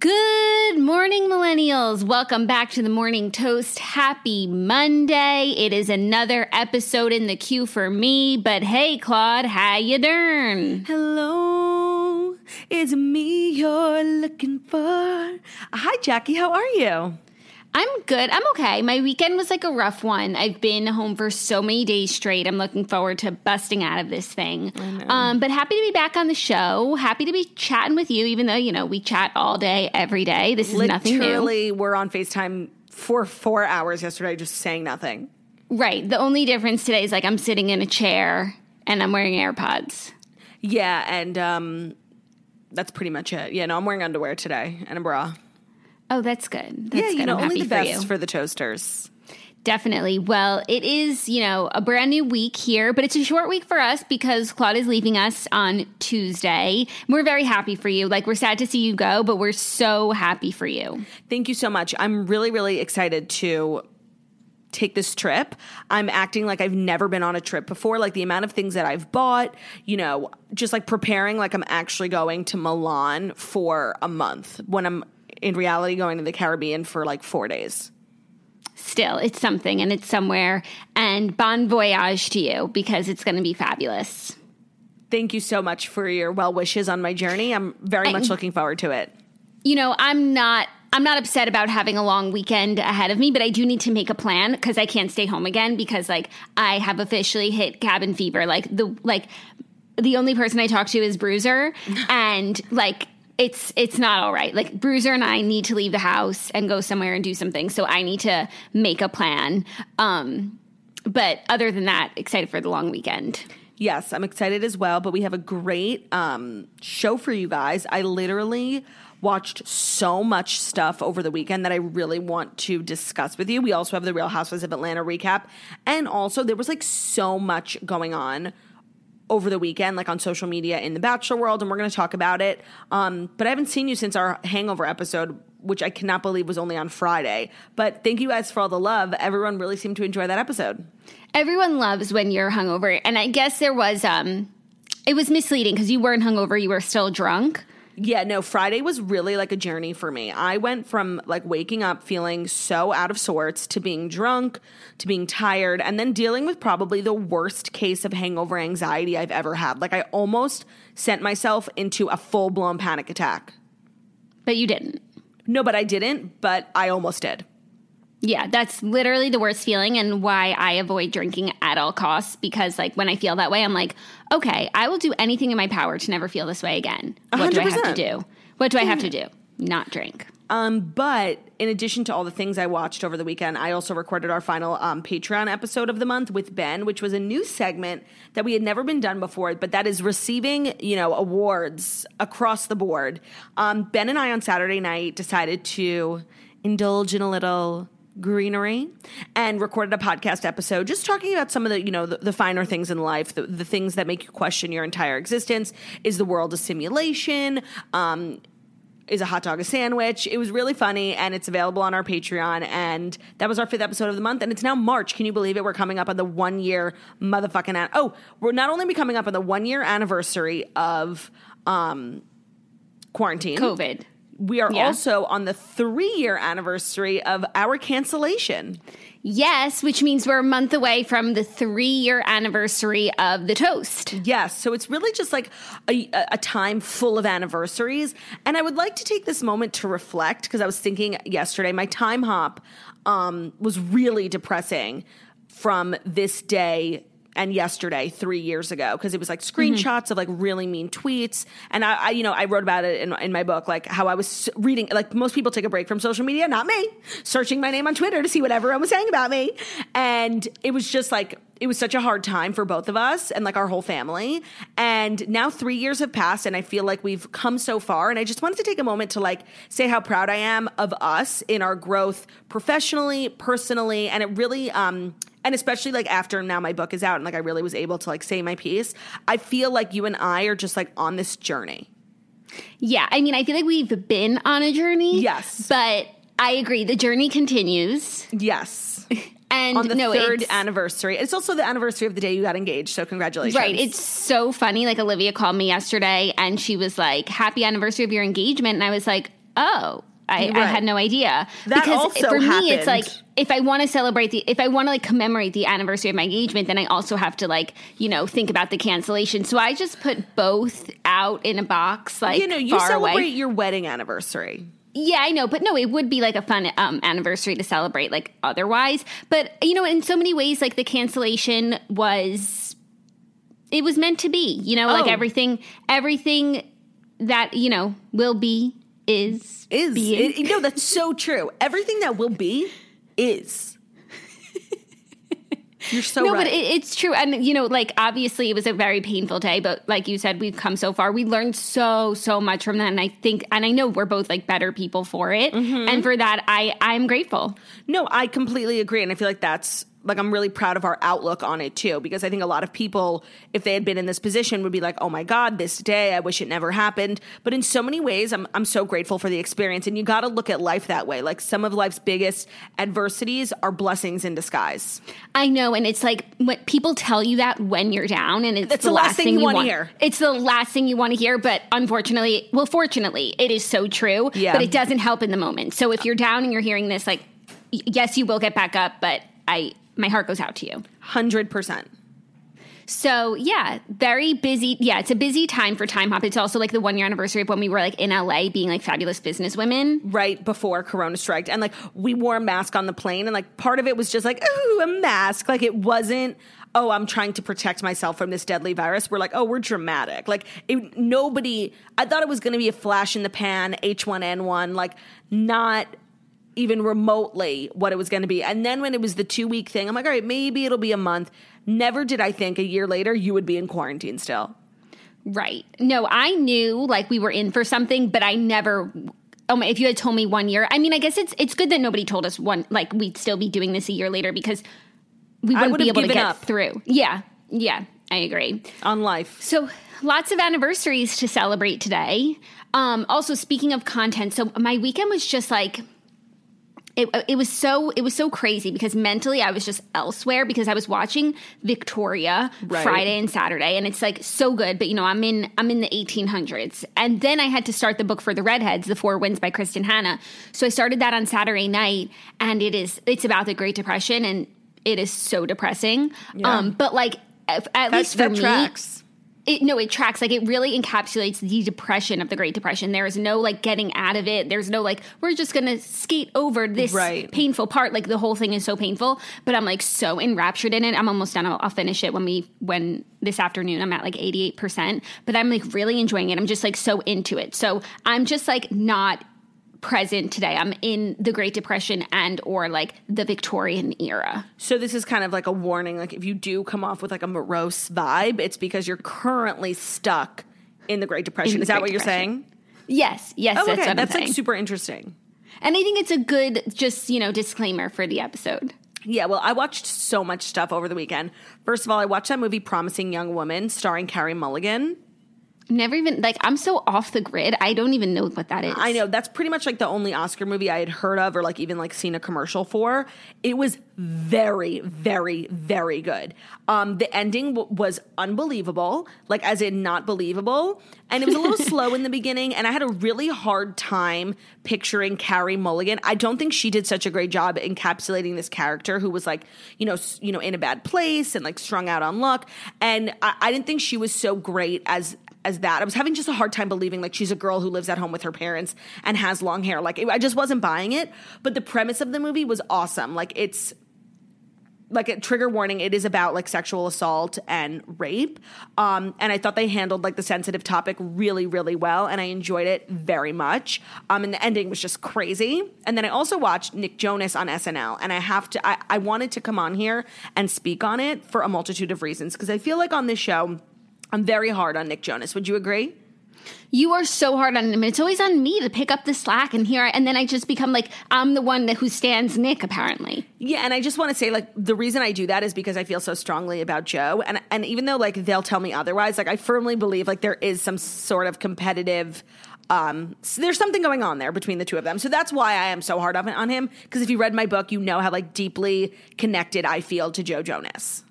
Good morning, millennials. Welcome back to the Morning Toast. Happy Monday. It is another episode in the queue for me. But hey, Claude, how you doing? Hello, it's me you're looking for. Hi, Jackie. How are you? I'm good. I'm okay. My weekend was like a rough one. I've been home for so many days straight. I'm looking forward to busting out of this thing. Um, but happy to be back on the show. Happy to be chatting with you, even though, you know, we chat all day, every day. This is nothing new. Literally, we're on FaceTime for four hours yesterday, just saying nothing. Right. The only difference today is like I'm sitting in a chair and I'm wearing AirPods. Yeah, and um, that's pretty much it. Yeah, no, I'm wearing underwear today and a bra. Oh, that's good. That's yeah, good. you know, I'm only the for best you. for the toasters. Definitely. Well, it is, you know, a brand new week here, but it's a short week for us because Claude is leaving us on Tuesday. We're very happy for you. Like, we're sad to see you go, but we're so happy for you. Thank you so much. I'm really, really excited to take this trip. I'm acting like I've never been on a trip before. Like the amount of things that I've bought, you know, just like preparing like I'm actually going to Milan for a month when I'm in reality going to the Caribbean for like four days. Still, it's something and it's somewhere. And bon voyage to you because it's going to be fabulous. Thank you so much for your well wishes on my journey. I'm very much looking forward to it. you know, I'm not I'm not upset about having a long weekend ahead of me, but I do need to make a plan because I can't stay home again because like I have officially hit cabin fever. Like the like the only person I talk to is Bruiser and like it's it's not all right. Like Bruiser and I need to leave the house and go somewhere and do something. So I need to make a plan. Um but other than that, excited for the long weekend. Yes, I'm excited as well, but we have a great um, show for you guys. I literally watched so much stuff over the weekend that I really want to discuss with you. We also have the Real Housewives of Atlanta recap. And also, there was like so much going on over the weekend, like on social media in the Bachelor world, and we're going to talk about it. Um, but I haven't seen you since our Hangover episode, which I cannot believe was only on Friday. But thank you guys for all the love. Everyone really seemed to enjoy that episode. Everyone loves when you're hungover, and I guess there was um, it was misleading because you weren't hungover; you were still drunk. Yeah, no, Friday was really like a journey for me. I went from like waking up feeling so out of sorts to being drunk to being tired and then dealing with probably the worst case of hangover anxiety I've ever had. Like I almost sent myself into a full blown panic attack. But you didn't. No, but I didn't, but I almost did. Yeah, that's literally the worst feeling and why I avoid drinking at all costs because like when I feel that way I'm like, okay, I will do anything in my power to never feel this way again. What do I have to do? What do I have to do? Not drink. Um, but in addition to all the things I watched over the weekend, I also recorded our final um, Patreon episode of the month with Ben, which was a new segment that we had never been done before, but that is receiving, you know, awards across the board. Um, ben and I on Saturday night decided to indulge in a little greenery and recorded a podcast episode just talking about some of the you know the, the finer things in life the, the things that make you question your entire existence is the world a simulation um is a hot dog a sandwich? It was really funny and it's available on our Patreon. And that was our fifth episode of the month. And it's now March. Can you believe it? We're coming up on the one year motherfucking. An- oh, we're not only be coming up on the one year anniversary of um, quarantine. COVID. We are Yeah. also on the three year anniversary of our cancellation. Yes, which means we're a month away from the three year anniversary of the toast. Yes. So it's really just like a, a time full of anniversaries. And I would like to take this moment to reflect because I was thinking yesterday, my time hop um, was really depressing from this day and yesterday three years ago because it was like screenshots of like really mean tweets. And I, I you know i wrote about it in, in my book like how i was reading like most people take a break from social media not me searching my name on twitter to see what everyone was saying about me. And it was just like it was such a hard time for both of us and like our whole family. And now three years have passed and i feel like we've come so far. And i just wanted to take a moment to like say how proud i am of us in our growth professionally personally and it really um and especially like after now my book is out and like I really was able to like say my piece, I feel like you and I are just like on this journey. Yeah, I mean, I feel like we've been on a journey. Yes. But I agree, the journey continues. Yes. And on the no, third anniversary. It's also the anniversary of the day you got engaged, so congratulations. Right. It's so funny. Like Olivia called me yesterday and she was like, Happy anniversary of your engagement. And I was like, Oh, I, I had no idea. That because for me, it's like if I want to celebrate the if I want to like commemorate the anniversary of my engagement, then I also have to like, you know, think about the cancellation. So I just put both out in a box, like you know, you celebrate away. your wedding anniversary. Yeah, I know, but no, it would be like a fun um, anniversary to celebrate, like otherwise. But you know, in so many ways, like the cancellation was, it was meant to be. You know, like Oh. everything, everything that you know will be is Is being. it, no, that's so true. Everything that will be is. You're so no, right. but it, it's true, and you know, like obviously it was a very painful day, but like you said, we've come so far. We learned so so much from that, and I think, and I know we're both like better people for it, Mm-hmm. and for that, I I'm grateful. No, I completely agree. And I feel like that's like I'm really proud of our outlook on it too, because I think a lot of people, if they had been in this position, would be like, oh my God, this day, I wish it never happened. But in so many ways, I'm, I'm so grateful for the experience. And you got to look at life that way. Like some of life's biggest adversities are blessings in disguise. I know, and it's like when people tell you that when you're down, and it's That's the last thing you wanna hear. It's the last thing you want to hear, but unfortunately, well, fortunately, it is so true. Yeah. But it doesn't help in the moment. So if you're down and you're hearing this, like, yes, you will get back up, but I, my heart goes out to you. 100%. So yeah, very busy. Yeah, it's a busy time for Time Hop. It's also like the one year anniversary of when we were like in LA being like fabulous business women. right before Corona striked. And like we wore a mask on the plane, and like part of it was just like, ooh, a mask. Like it wasn't, oh, I'm trying to protect myself from this deadly virus. We're like, oh, we're dramatic. Like it, nobody, I thought it was going to be a flash in the pan, H1N1, like not even remotely what it was going to be. And then when it was the two week thing, I'm like, all right, maybe it'll be a month. Never did I think a year later you would be in quarantine still. Right. No, I knew like we were in for something, but I never. Oh my! If you had told me one year, I mean, I guess it's it's good that nobody told us one. Like we'd still be doing this a year later because we wouldn't be able to get up. through. Yeah, yeah, I agree. On life. So lots of anniversaries to celebrate today. Um, also, speaking of content, so my weekend was just like it, it was so it was so crazy because mentally I was just elsewhere because I was watching Victoria Right. Friday and Saturday and it's like so good but you know I'm in I'm in the 1800s and then I had to start the book for the redheads the four winds by Kristin Hannah so I started that on Saturday night and it is it's about the Great Depression and it is so depressing um but like at, at least for that me tracks. It, no, it tracks. Like it really encapsulates the depression of the Great Depression. There is no like getting out of it. There's no like we're just gonna skate over this Right. painful part. Like the whole thing is so painful, but I'm like so enraptured in it. I'm almost done. I'll, I'll finish it when we when this afternoon. I'm at like 88 percent, but I'm like really enjoying it. I'm just like so into it. So I'm just like not present today. I'm in the Great Depression and or like the Victorian era. So this is kind of like a warning. Like if you do come off with like a morose vibe, it's because you're currently stuck in the Great Depression. The is that Great what you're saying? Yes, yes, Oh, that's okay. That's like super interesting. And I think it's a good, just, you know, disclaimer for the episode. Yeah, well, I watched so much stuff over the weekend. First of all, I watched that movie Promising Young Woman starring Carey Mulligan. Never even like I'm so off the grid. I don't even know what that is. I know that's pretty much like the only Oscar movie I had heard of or like even like seen a commercial for. It was very, very, very good. Um, the ending w- was unbelievable, like as in not believable, and it was a little slow in the beginning. And I had a really hard time picturing Carey Mulligan. I don't think she did such a great job encapsulating this character who was like, you know, s- you know, in a bad place and like strung out on luck. And I, I didn't think she was so great as as that. I was having just a hard time believing like she's a girl who lives at home with her parents and has long hair. Like it, I just wasn't buying it. But the premise of the movie was awesome. Like it's like a trigger warning it is about like sexual assault and rape um and i thought they handled like the sensitive topic really really well and i enjoyed it very much um and the ending was just crazy and then i also watched nick jonas on snl and i have to i, I wanted to come on here and speak on it for a multitude of reasons because i feel like on this show i'm very hard on nick jonas would you agree You are so hard on him. It's always on me to pick up the slack and here, and then I just become like I'm the one that who stands Nick. Apparently, Yeah, and I just want to say like the reason I do that is because I feel so strongly about Joe and and even though like they'll tell me otherwise, like I firmly believe like there is some sort of competitive um s- there's something going on there between the two of them. So that's why I am so hard on, on him because if you read my book, you know how like deeply connected I feel to Joe Jonas.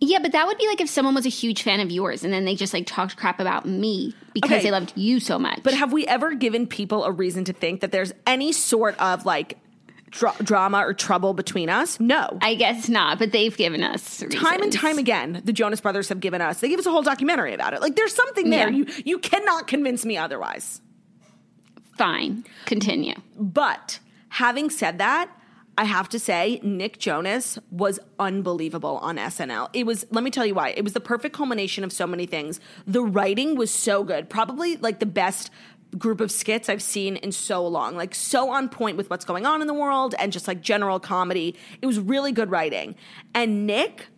Yeah, but that would be like if someone was a huge fan of yours and then they just like talked crap about me because Okay. they loved you so much. But have we ever given people a reason to think that there's any sort of like dra- drama or trouble between us? No. I guess not. But they've given us time and time again the jonas brothers have given us they gave us a whole documentary about it like there's something there Yeah. you you cannot convince me otherwise Fine, continue. but having said that I have to say, Nick Jonas was unbelievable on SNL. It was, let me tell you why. It was the perfect culmination of so many things. The writing was so good, probably like the best group of skits I've seen in so long. Like, so on point with what's going on in the world and just like general comedy. It was really good writing. And Nick,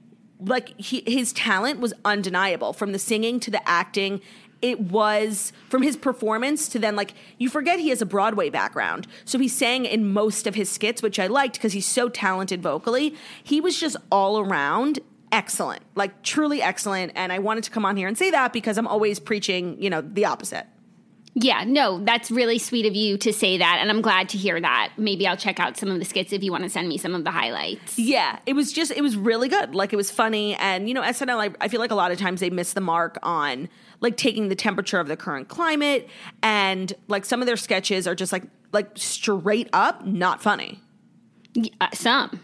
like, he, his talent was undeniable from the singing to the acting it was from his performance to then like you forget he has a Broadway background. So he sang in most of his skits, which I liked because he's so talented vocally. He was just all around excellent, like truly excellent. And I wanted to come on here and say that because I'm always preaching, you know, the opposite. Yeah, no, that's really sweet of you to say that, and I'm glad to hear that. Maybe I'll check out some of the skits if you want to send me some of the highlights. Yeah, it was just it was really good. Like it was funny, and you know SNL. I, I feel like a lot of times they miss the mark on like taking the temperature of the current climate, and like some of their sketches are just like like straight up not funny. Uh, some.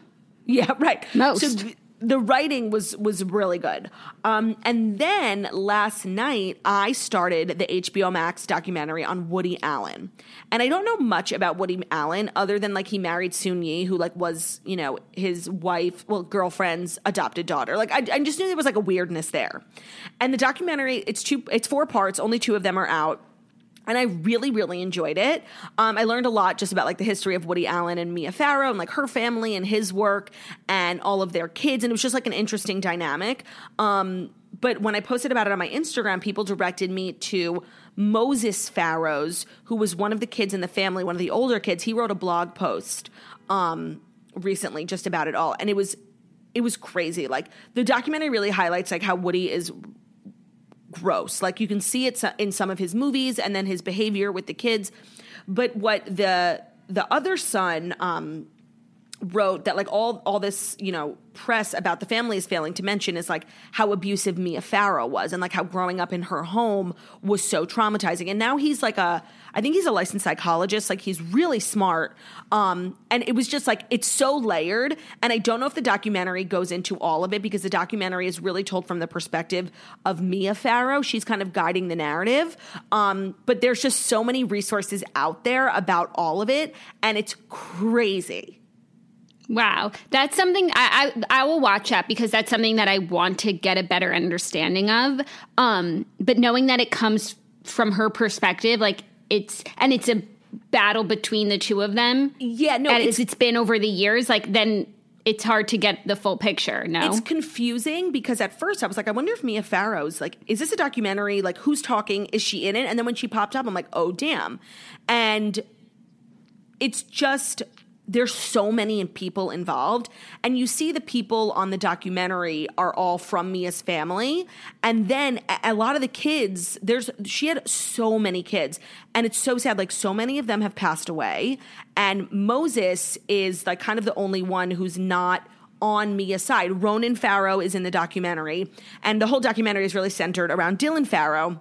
Yeah, right. Most. So the writing was was really good. Um, and then last night I started the HBO Max documentary on Woody Allen. And I don't know much about Woody Allen other than like he married Soon Yi, who like was you know his wife, well girlfriend's adopted daughter. Like I, I just knew there was like a weirdness there. And the documentary it's two it's four parts. Only two of them are out and I really, really enjoyed it. Um, I learned a lot just about like the history of Woody Allen and Mia Farrow and like her family and his work and all of their kids, and it was just like an interesting dynamic. Um, but when I posted about it on my Instagram, people directed me to Moses Farrows, who was one of the kids in the family, one of the older kids. He wrote a blog post um, recently just about it all, and it was it was crazy. Like the documentary really highlights like how Woody is gross. Like you can see it in some of his movies and then his behavior with the kids. But what the the other son um, wrote that like all all this you know press about the family is failing to mention is like how abusive Mia Farrow was and like how growing up in her home was so traumatizing. And now he's like a I think he's a licensed psychologist. Like he's really smart. Um and it was just like it's so layered. And I don't know if the documentary goes into all of it because the documentary is really told from the perspective of Mia Farrow. She's kind of guiding the narrative. Um but there's just so many resources out there about all of it. And it's crazy Wow, that's something I, I I will watch that because that's something that I want to get a better understanding of. Um, but knowing that it comes from her perspective, like it's and it's a battle between the two of them. Yeah, no, it's- it's been over the years. Like then it's hard to get the full picture. No, It's confusing because at first I was like, I wonder if Mia Farrow's like, is this a documentary? Like, who's talking? Is she in it? And then when she popped up, I'm like, oh, damn. And it's just there's so many people involved and you see the people on the documentary are all from mia's family and then a lot of the kids there's she had so many kids and it's so sad like so many of them have passed away and moses is like kind of the only one who's not on Mia's side. Ronan Farrow is in the documentary, and the whole documentary is really centered around Dylan Farrow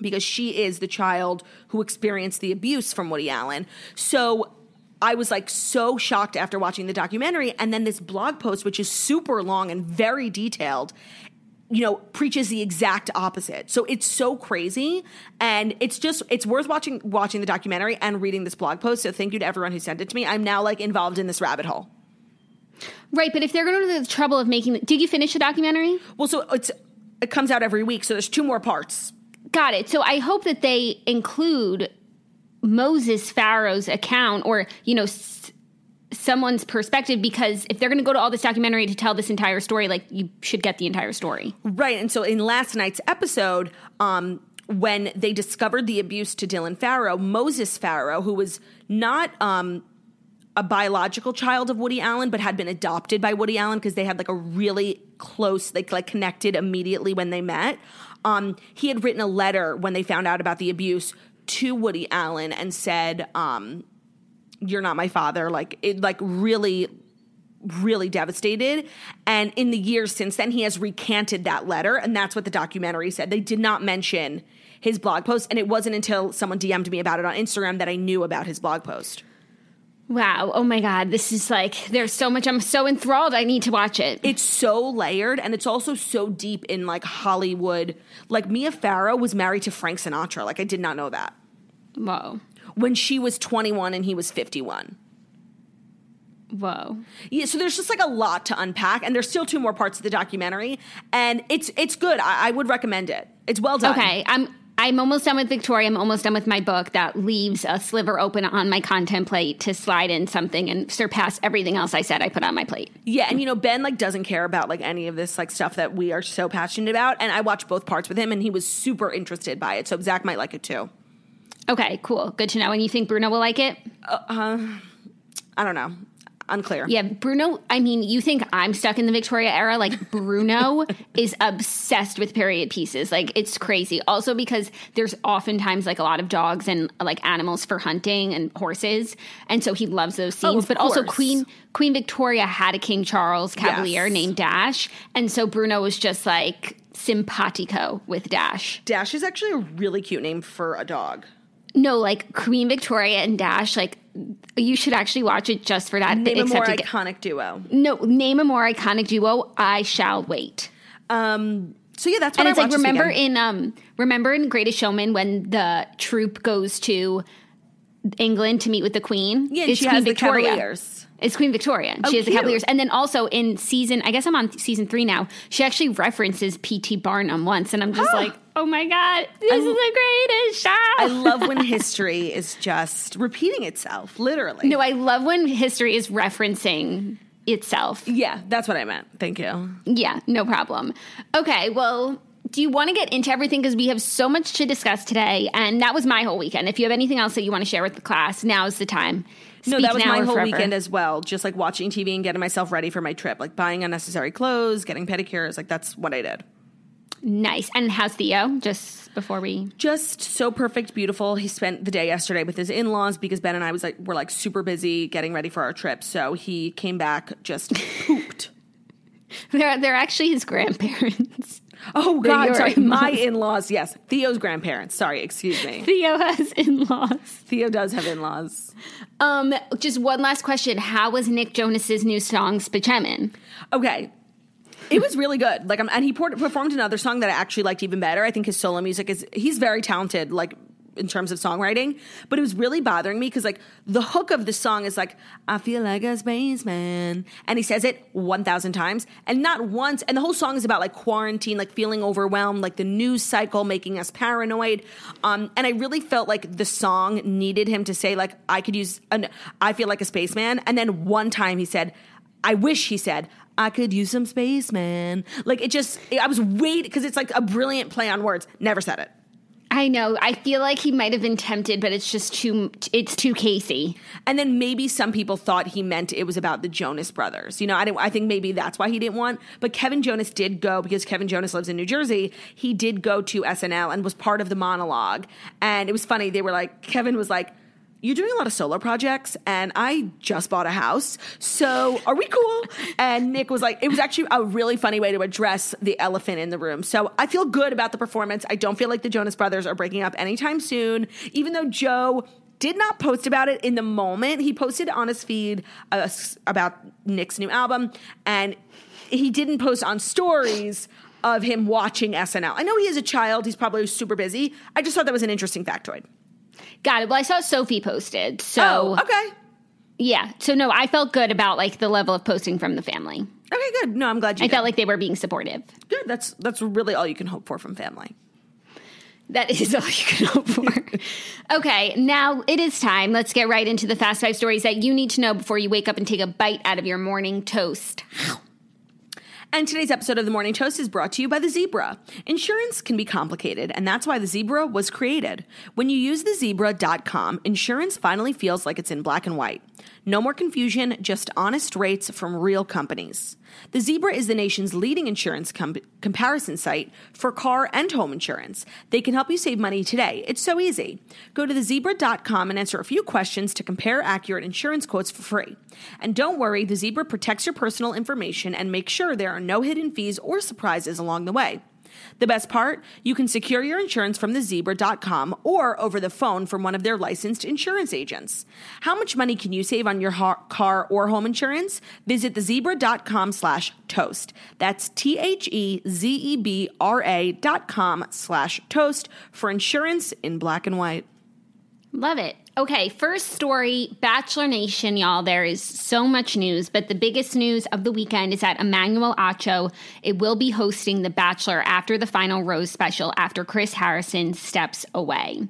because she is the child who experienced the abuse from Woody Allen. So I was like so shocked after watching the documentary. And then this blog post, which is super long and very detailed, you know, preaches the exact opposite. So it's so crazy. And it's just, it's worth watching, watching the documentary and reading this blog post. So thank you to everyone who sent it to me. I'm now like involved in this rabbit hole. Right. But if they're going to the trouble of making, did you finish the documentary? Well, so it's, it comes out every week. So there's two more parts. Got it. So I hope that they include Moses Farrow's account or, you know, someone's perspective because if they're going to go to all this documentary to tell this entire story, like you should get the entire story. Right. And so in last night's episode, um, when they discovered the abuse to Dylan Farrow, Moses Farrow, who was not um, a biological child of Woody Allen, but had been adopted by Woody Allen because they had like a really close, like like connected immediately when they met. Um, he had written a letter when they found out about the abuse to Woody Allen and said, um, "You're not my father." Like it, like really, really devastated. And in the years since then, he has recanted that letter, and that's what the documentary said. They did not mention his blog post, and it wasn't until someone DM'd me about it on Instagram that I knew about his blog post. Wow. Oh my God. This is like, there's so much. I'm so enthralled. I need to watch it. It's so layered and it's also so deep in like Hollywood. Like Mia Farrow was married to Frank Sinatra. Like I did not know that. Whoa. When she was 21 and he was 51. Whoa. Yeah, so there's just like a lot to unpack, and there's still two more parts of the documentary, and it's it's good. I, I would recommend it. It's well done. Okay. I'm I'm almost done with Victoria. I'm almost done with my book that leaves a sliver open on my content plate to slide in something and surpass everything else I said I put on my plate. Yeah, and you know Ben like doesn't care about like any of this like stuff that we are so passionate about, and I watched both parts with him, and he was super interested by it. So Zach might like it too. Okay, cool. Good to know. And you think Bruno will like it? Uh, uh, I don't know, unclear. Yeah, Bruno, I mean, you think I'm stuck in the Victoria era? Like, Bruno is obsessed with period pieces. Like, it's crazy. Also, because there's oftentimes like a lot of dogs and like animals for hunting and horses. And so he loves those oh, scenes. Oh, but also. Queen Queen Victoria had a King Charles Cavalier Yes. named Dash. And so Bruno was just like simpatico with Dash. Dash is actually a really cute name for a dog. No, like Queen Victoria and Dash, like, you should actually watch it just for that. Name a more to get- iconic duo. no, name a more iconic duo. I shall wait. Um, so yeah, that's what and I it's like remember in um remember in Greatest Showman when the troupe goes to England to meet with the Queen. Yeah, it's she Queen has the Victoria. Cavaliers. It's Queen Victoria. Oh, she has a couple years, and then also in season, I guess I'm on season three now. She actually references P.T. Barnum once, and I'm just like, oh my god, this is the greatest show. I love when history is just repeating itself, literally. no, I love when history is referencing itself. yeah, that's what I meant. Thank you. Yeah, no problem. Okay, well, do you want to get into everything? Because we have so much to discuss today, and that was my whole weekend. If you have anything else that you want to share with the class, now is the time. No, that was my whole forever. weekend as well. Just like watching TV and getting myself ready for my trip, like buying unnecessary clothes, getting pedicures. Like that's what I did. Nice. And how's Theo? Just before we. Just so perfect, beautiful. He spent the day yesterday with his in laws because Ben and I was like were like super busy getting ready for our trip. So he came back just pooped. They're, they're actually his grandparents. Oh God, sorry, in-laws. my in laws. Yes, Theo's grandparents. Sorry, excuse me. Theo has in laws. Theo does have in laws. Um, just one last question. How was Nick Jonas's new song, Spaceman? Okay. It was really good. Like, um, and he performed another song that I actually liked even better. I think his solo music is he's very talented, like in terms of songwriting. But it was really bothering me because like the hook of the song is like, "I feel like a spaceman," and he says it one thousand times, and not once. And the whole song is about like quarantine, like feeling overwhelmed, like the news cycle making us paranoid. Um, and I really felt like the song needed him to say like, "I could use an, I feel like a spaceman," and then one time he said. I wish he said, I could use some spaceman. Like it just, I was waiting because it's like a brilliant play on words. Never said it. I know. I feel like he might have been tempted, but it's just too. It's too Casey. And then maybe some people thought he meant it was about the Jonas Brothers. You know, I didn't, I think maybe that's why he didn't want. But Kevin Jonas did go because Kevin Jonas lives in New Jersey. He did go to SNL and was part of the monologue. And it was funny. They were like, Kevin was like you're doing a lot of solo projects and I just bought a house. So are we cool? And Nick was like, it was actually a really funny way to address the elephant in the room. So I feel good about the performance. I don't feel like the Jonas Brothers are breaking up anytime soon, even though Joe did not post about it in the moment. He posted on his feed uh, about Nick's new album and he didn't post on stories of him watching SNL. I know he is a child, he's probably super busy. I just thought that was an interesting factoid. Got it. Well, I saw Sophie posted. So oh, okay. Yeah. So no, I felt good about like the level of posting from the family. Okay, good. No, I'm glad you I did. felt like they were being supportive. Good. That's that's really all you can hope for from family. That is all you can hope for. okay, now it is time. Let's get right into the fast five stories that you need to know before you wake up and take a bite out of your morning toast. And today's episode of The Morning Toast is brought to you by the Zebra. Insurance can be complicated, and that's why the Zebra was created. When you use the zebra.com, insurance finally feels like it's in black and white. No more confusion, just honest rates from real companies. The Zebra is the nation's leading insurance com- comparison site for car and home insurance. They can help you save money today. It's so easy. Go to thezebra.com and answer a few questions to compare accurate insurance quotes for free. And don't worry, the Zebra protects your personal information and makes sure there are no hidden fees or surprises along the way. The best part? You can secure your insurance from thezebra.com or over the phone from one of their licensed insurance agents. How much money can you save on your ha- car or home insurance? Visit thezebra.com slash toast. That's T-H-E-Z-E-B-R-A dot com slash toast for insurance in black and white. Love it. Okay, first story Bachelor Nation, y'all. There is so much news, but the biggest news of the weekend is that Emmanuel Acho it will be hosting The Bachelor after the final Rose special after Chris Harrison steps away.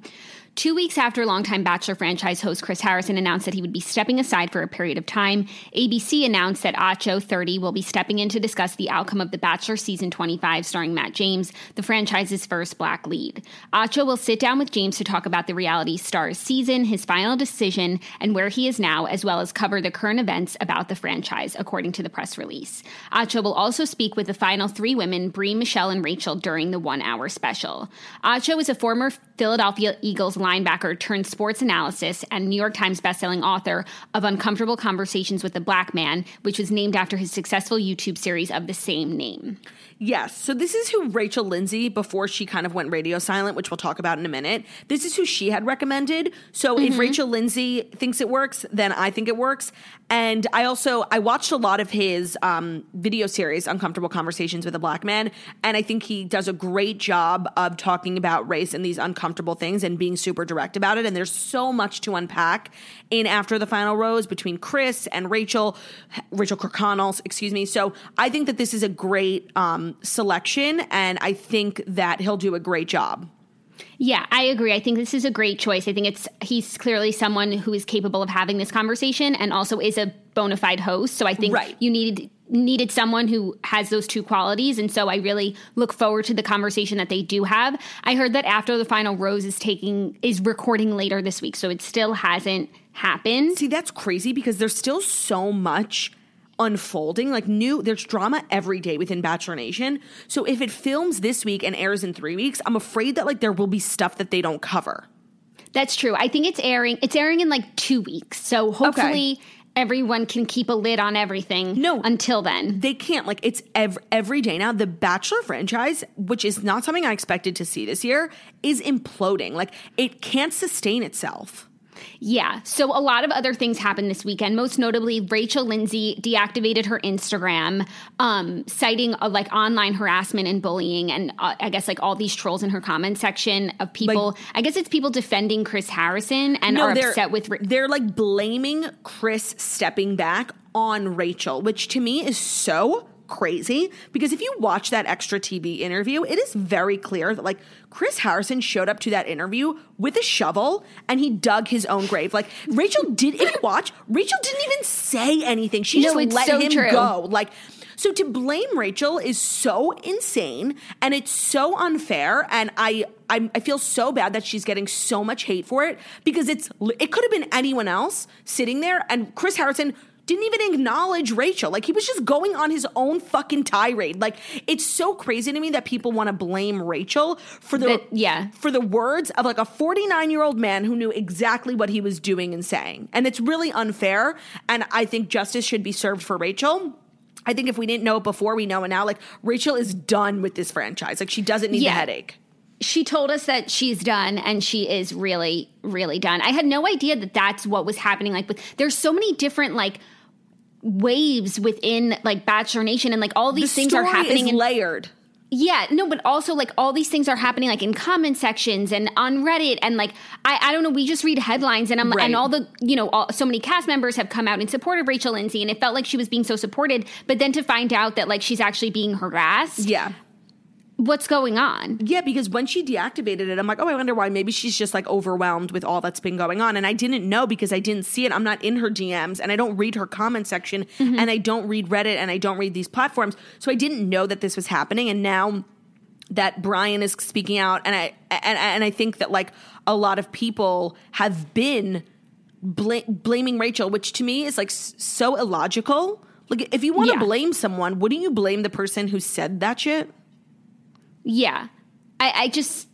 Two weeks after longtime Bachelor franchise host Chris Harrison announced that he would be stepping aside for a period of time, ABC announced that Acho 30 will be stepping in to discuss the outcome of The Bachelor season 25, starring Matt James, the franchise's first black lead. Acho will sit down with James to talk about the reality stars season, his final decision, and where he is now, as well as cover the current events about the franchise, according to the press release. Acho will also speak with the final three women, Bri, Michelle, and Rachel, during the one hour special. Acho is a former Philadelphia Eagles linebacker turned sports analysis and New York Times bestselling author of Uncomfortable Conversations with a Black Man, which was named after his successful YouTube series of the same name. Yes. So this is who Rachel Lindsay, before she kind of went radio silent, which we'll talk about in a minute, this is who she had recommended. So mm-hmm. if Rachel Lindsay thinks it works, then I think it works. And I also I watched a lot of his um, video series, Uncomfortable Conversations with a Black Man, and I think he does a great job of talking about race and these uncomfortable things and being super direct about it. And there's so much to unpack in After the Final Rose between Chris and Rachel, Rachael Kirkconnell, excuse me. So I think that this is a great um, selection, and I think that he'll do a great job. Yeah, I agree. I think this is a great choice. I think it's he's clearly someone who is capable of having this conversation and also is a bona fide host. So I think right. you needed needed someone who has those two qualities and so I really look forward to the conversation that they do have. I heard that after the final rose is taking is recording later this week, so it still hasn't happened. See, that's crazy because there's still so much unfolding. Like new, there's drama every day within Bachelor Nation. So if it films this week and airs in three weeks, I'm afraid that like there will be stuff that they don't cover. That's true. I think it's airing. It's airing in like two weeks. So hopefully. Okay. Everyone can keep a lid on everything. No, until then they can't. Like it's every, every day now. The Bachelor franchise, which is not something I expected to see this year, is imploding. Like it can't sustain itself. Yeah. So a lot of other things happened this weekend. Most notably, Rachel Lindsay deactivated her Instagram, um, citing uh, like online harassment and bullying, and uh, I guess like all these trolls in her comment section of people. Like, I guess it's people defending Chris Harrison and no, are upset with. Ra- they're like blaming Chris stepping back on Rachel, which to me is so crazy because if you watch that extra TV interview, it is very clear that like Chris Harrison showed up to that interview with a shovel and he dug his own grave. Like Rachel did, if you watch, Rachel didn't even say anything. She No, just let so him true. go. Like, so to blame Rachel is so insane and it's so unfair. And I, I, I feel so bad that she's getting so much hate for it because it's it could have been anyone else sitting there and Chris Harrison didn't even acknowledge Rachel. Like he was just going on his own fucking tirade. Like it's so crazy to me that people want to blame Rachel for the That- yeah. for the words of like a 49 year old man who knew exactly what he was doing and saying. And it's really unfair. And I think justice should be served for Rachel. I think if we didn't know it before, we know it now. Like Rachel is done with this franchise. Like she doesn't need Yeah. the headache. she told us that she's done and she is really really done i had no idea that that's what was happening like with there's so many different like waves within like bachelor nation and like all these The things are happening in layered. yeah no but also like all these things are happening like in comment sections and on reddit and like i, I don't know we just read headlines and i'm Right. and all the you know all, so many cast members have come out in support of rachel lindsay and it felt like she was being so supported but then to find out that like she's actually being harassed Yeah. What's going on Yeah, because when she deactivated it, I'm like, oh, I wonder why. Maybe she's just like overwhelmed with all that's been going on. And I didn't know because I didn't see it. I'm not in her DMs and I don't read her comment section mm-hmm. and I don't read Reddit and I don't read these platforms. So I didn't know that this was happening. And now that Bryan is speaking out, and I and, and I think that like a lot of people have been bla- blaming Rachel, which to me is like so illogical. Like, if you want to Yeah. blame someone, wouldn't you blame the person who said that shit? Yeah. I, I just,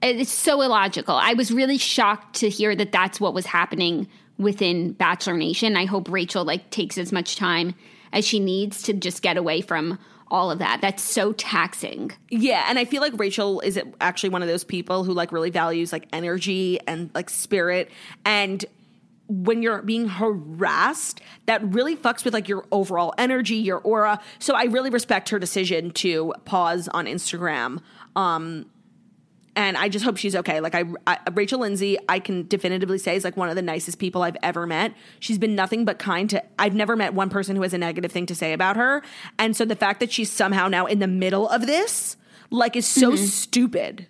it's so illogical. I was really shocked to hear that that's what was happening within Bachelor Nation. I hope Rachel like takes as much time as she needs to just get away from all of that. That's so taxing. Yeah, and I feel like Rachel is actually one of those people who like really values like energy and like spirit and when you're being harassed, that really fucks with like your overall energy, your aura. So I really respect her decision to pause on Instagram. Um and I just hope she's okay. Like I, I Rachel Lindsay, I can definitively say is like one of the nicest people I've ever met. She's been nothing but kind to I've never met one person who has a negative thing to say about her. And so the fact that she's somehow now in the middle of this like is so stupid.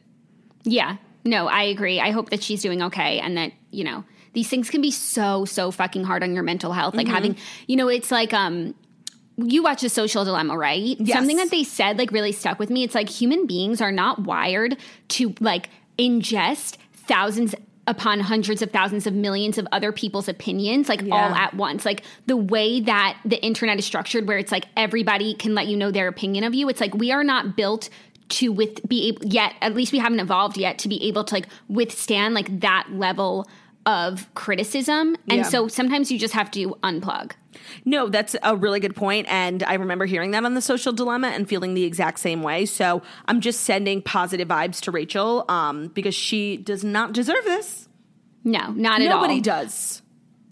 Yeah. No, I agree. I hope that she's doing okay and that, you know, these things can be so, so fucking hard on your mental health. Like having, you know, it's like, um, you watch a social dilemma, right? Yes. Something that they said like really stuck with me. It's like human beings are not wired to like ingest thousands upon hundreds of thousands of millions of other people's opinions like Yeah. all at once. Like the way that the internet is structured where it's like everybody can let you know their opinion of you. It's like we are not built to with be able yet at least we haven't evolved yet to be able to like withstand like that level of criticism. And Yeah. so sometimes you just have to unplug. No, that's a really good point, and I remember hearing that on the social dilemma and feeling the exact same way. So I'm just sending positive vibes to Rachel um, because she does not deserve this. No, not at all. Nobody does.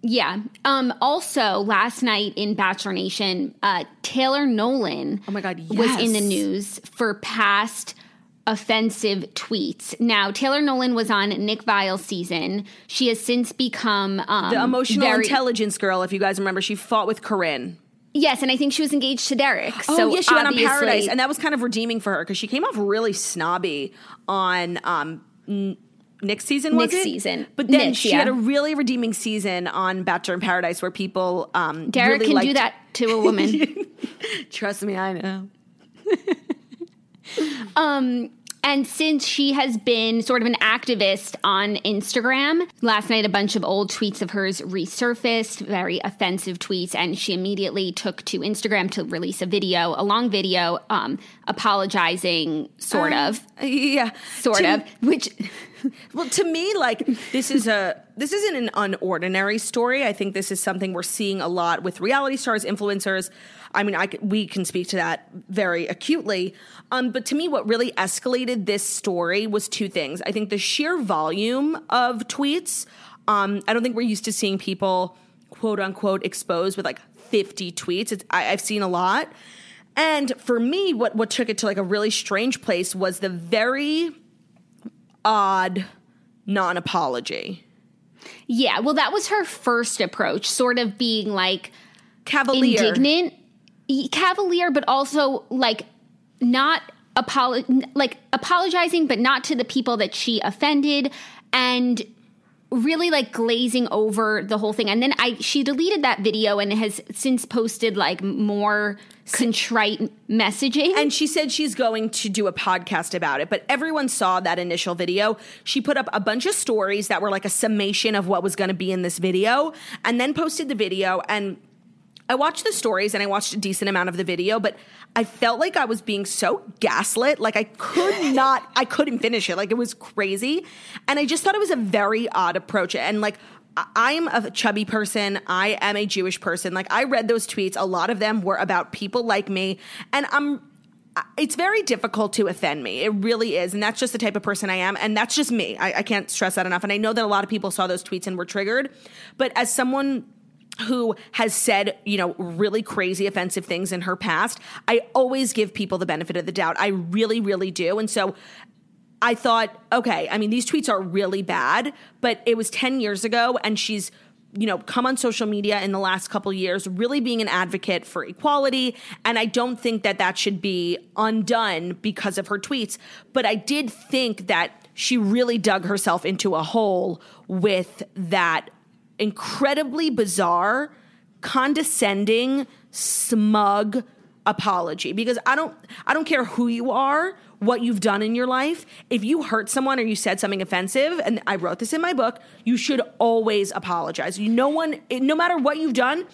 Yeah. Um, also, last night in Bachelor Nation, uh, Taylor Nolan Oh my God, yes. was in the news for past offensive tweets. Now, Taylor Nolan was on Nick Viall's season. She has since become um, The emotional very- intelligence girl, if you guys remember, she fought with Corinne. Yes, and I think she was engaged to Derek. Oh, so yeah, she went on Paradise, and that was kind of redeeming for her because she came off really snobby on um, N- Nick's season. Was Nick's it? season. but then Nick's, she yeah. had a really redeeming season on Bachelor in Paradise where people um, Derek really can liked, do that to a woman. Trust me, I know. And since she has been sort of an activist on Instagram, last night a bunch of old tweets of hers resurfaced, very offensive tweets, and she immediately took to Instagram to release a video, a long video, um, apologizing, sort of, Yeah, sort To- of, which Well, to me, like this is a this isn't an unordinary story. I think this is something we're seeing a lot with reality stars, influencers. I mean, I we can speak to that very acutely. Um, but to me, what really escalated this story was two things. I think the sheer volume of tweets. Um, I don't think we're used to seeing people quote unquote exposed with like 50 tweets. It's, I, I've seen a lot. And for me, what what took it to like a really strange place was the very odd non apology. yeah, well, that was her first approach, sort of being like Cavalier. indignant. cavalier, but also like not apolo- like apologizing, but not to the people that she offended, and really like glazing over the whole thing. And then I she deleted that video and has since posted like more contrite messaging. And she said she's going to do a podcast about it, but everyone saw that initial video. She put up a bunch of stories that were like a summation of what was going to be in this video and then posted the video and I watched the stories and I watched a decent amount of the video, but I felt like I was being so gaslit. Like I could not, I couldn't finish it. Like it was crazy. And I just thought it was a very odd approach. And like, I'm a chubby person. I am a Jewish person. Like I read those tweets. A lot of them were about people like me. And I'm, it's very difficult to offend me. It really is. And that's just the type of person I am. And that's just me. I, I can't stress that enough. And I know that a lot of people saw those tweets and were triggered. But as someone who has said, you know, really crazy offensive things in her past, I always give people the benefit of the doubt. I really, really do. And so I thought, okay, I mean, these tweets are really bad, but it was 10 years ago and she's you know come on social media in the last couple years really being an advocate for equality and i don't think that that should be undone because of her tweets but i did think that she really dug herself into a hole with that incredibly bizarre, condescending, smug apology because I don't I don't care who you are, what you've done in your life. If you hurt someone or you said something offensive, and I wrote this in my book, you should always apologize. You no one no matter what you've done,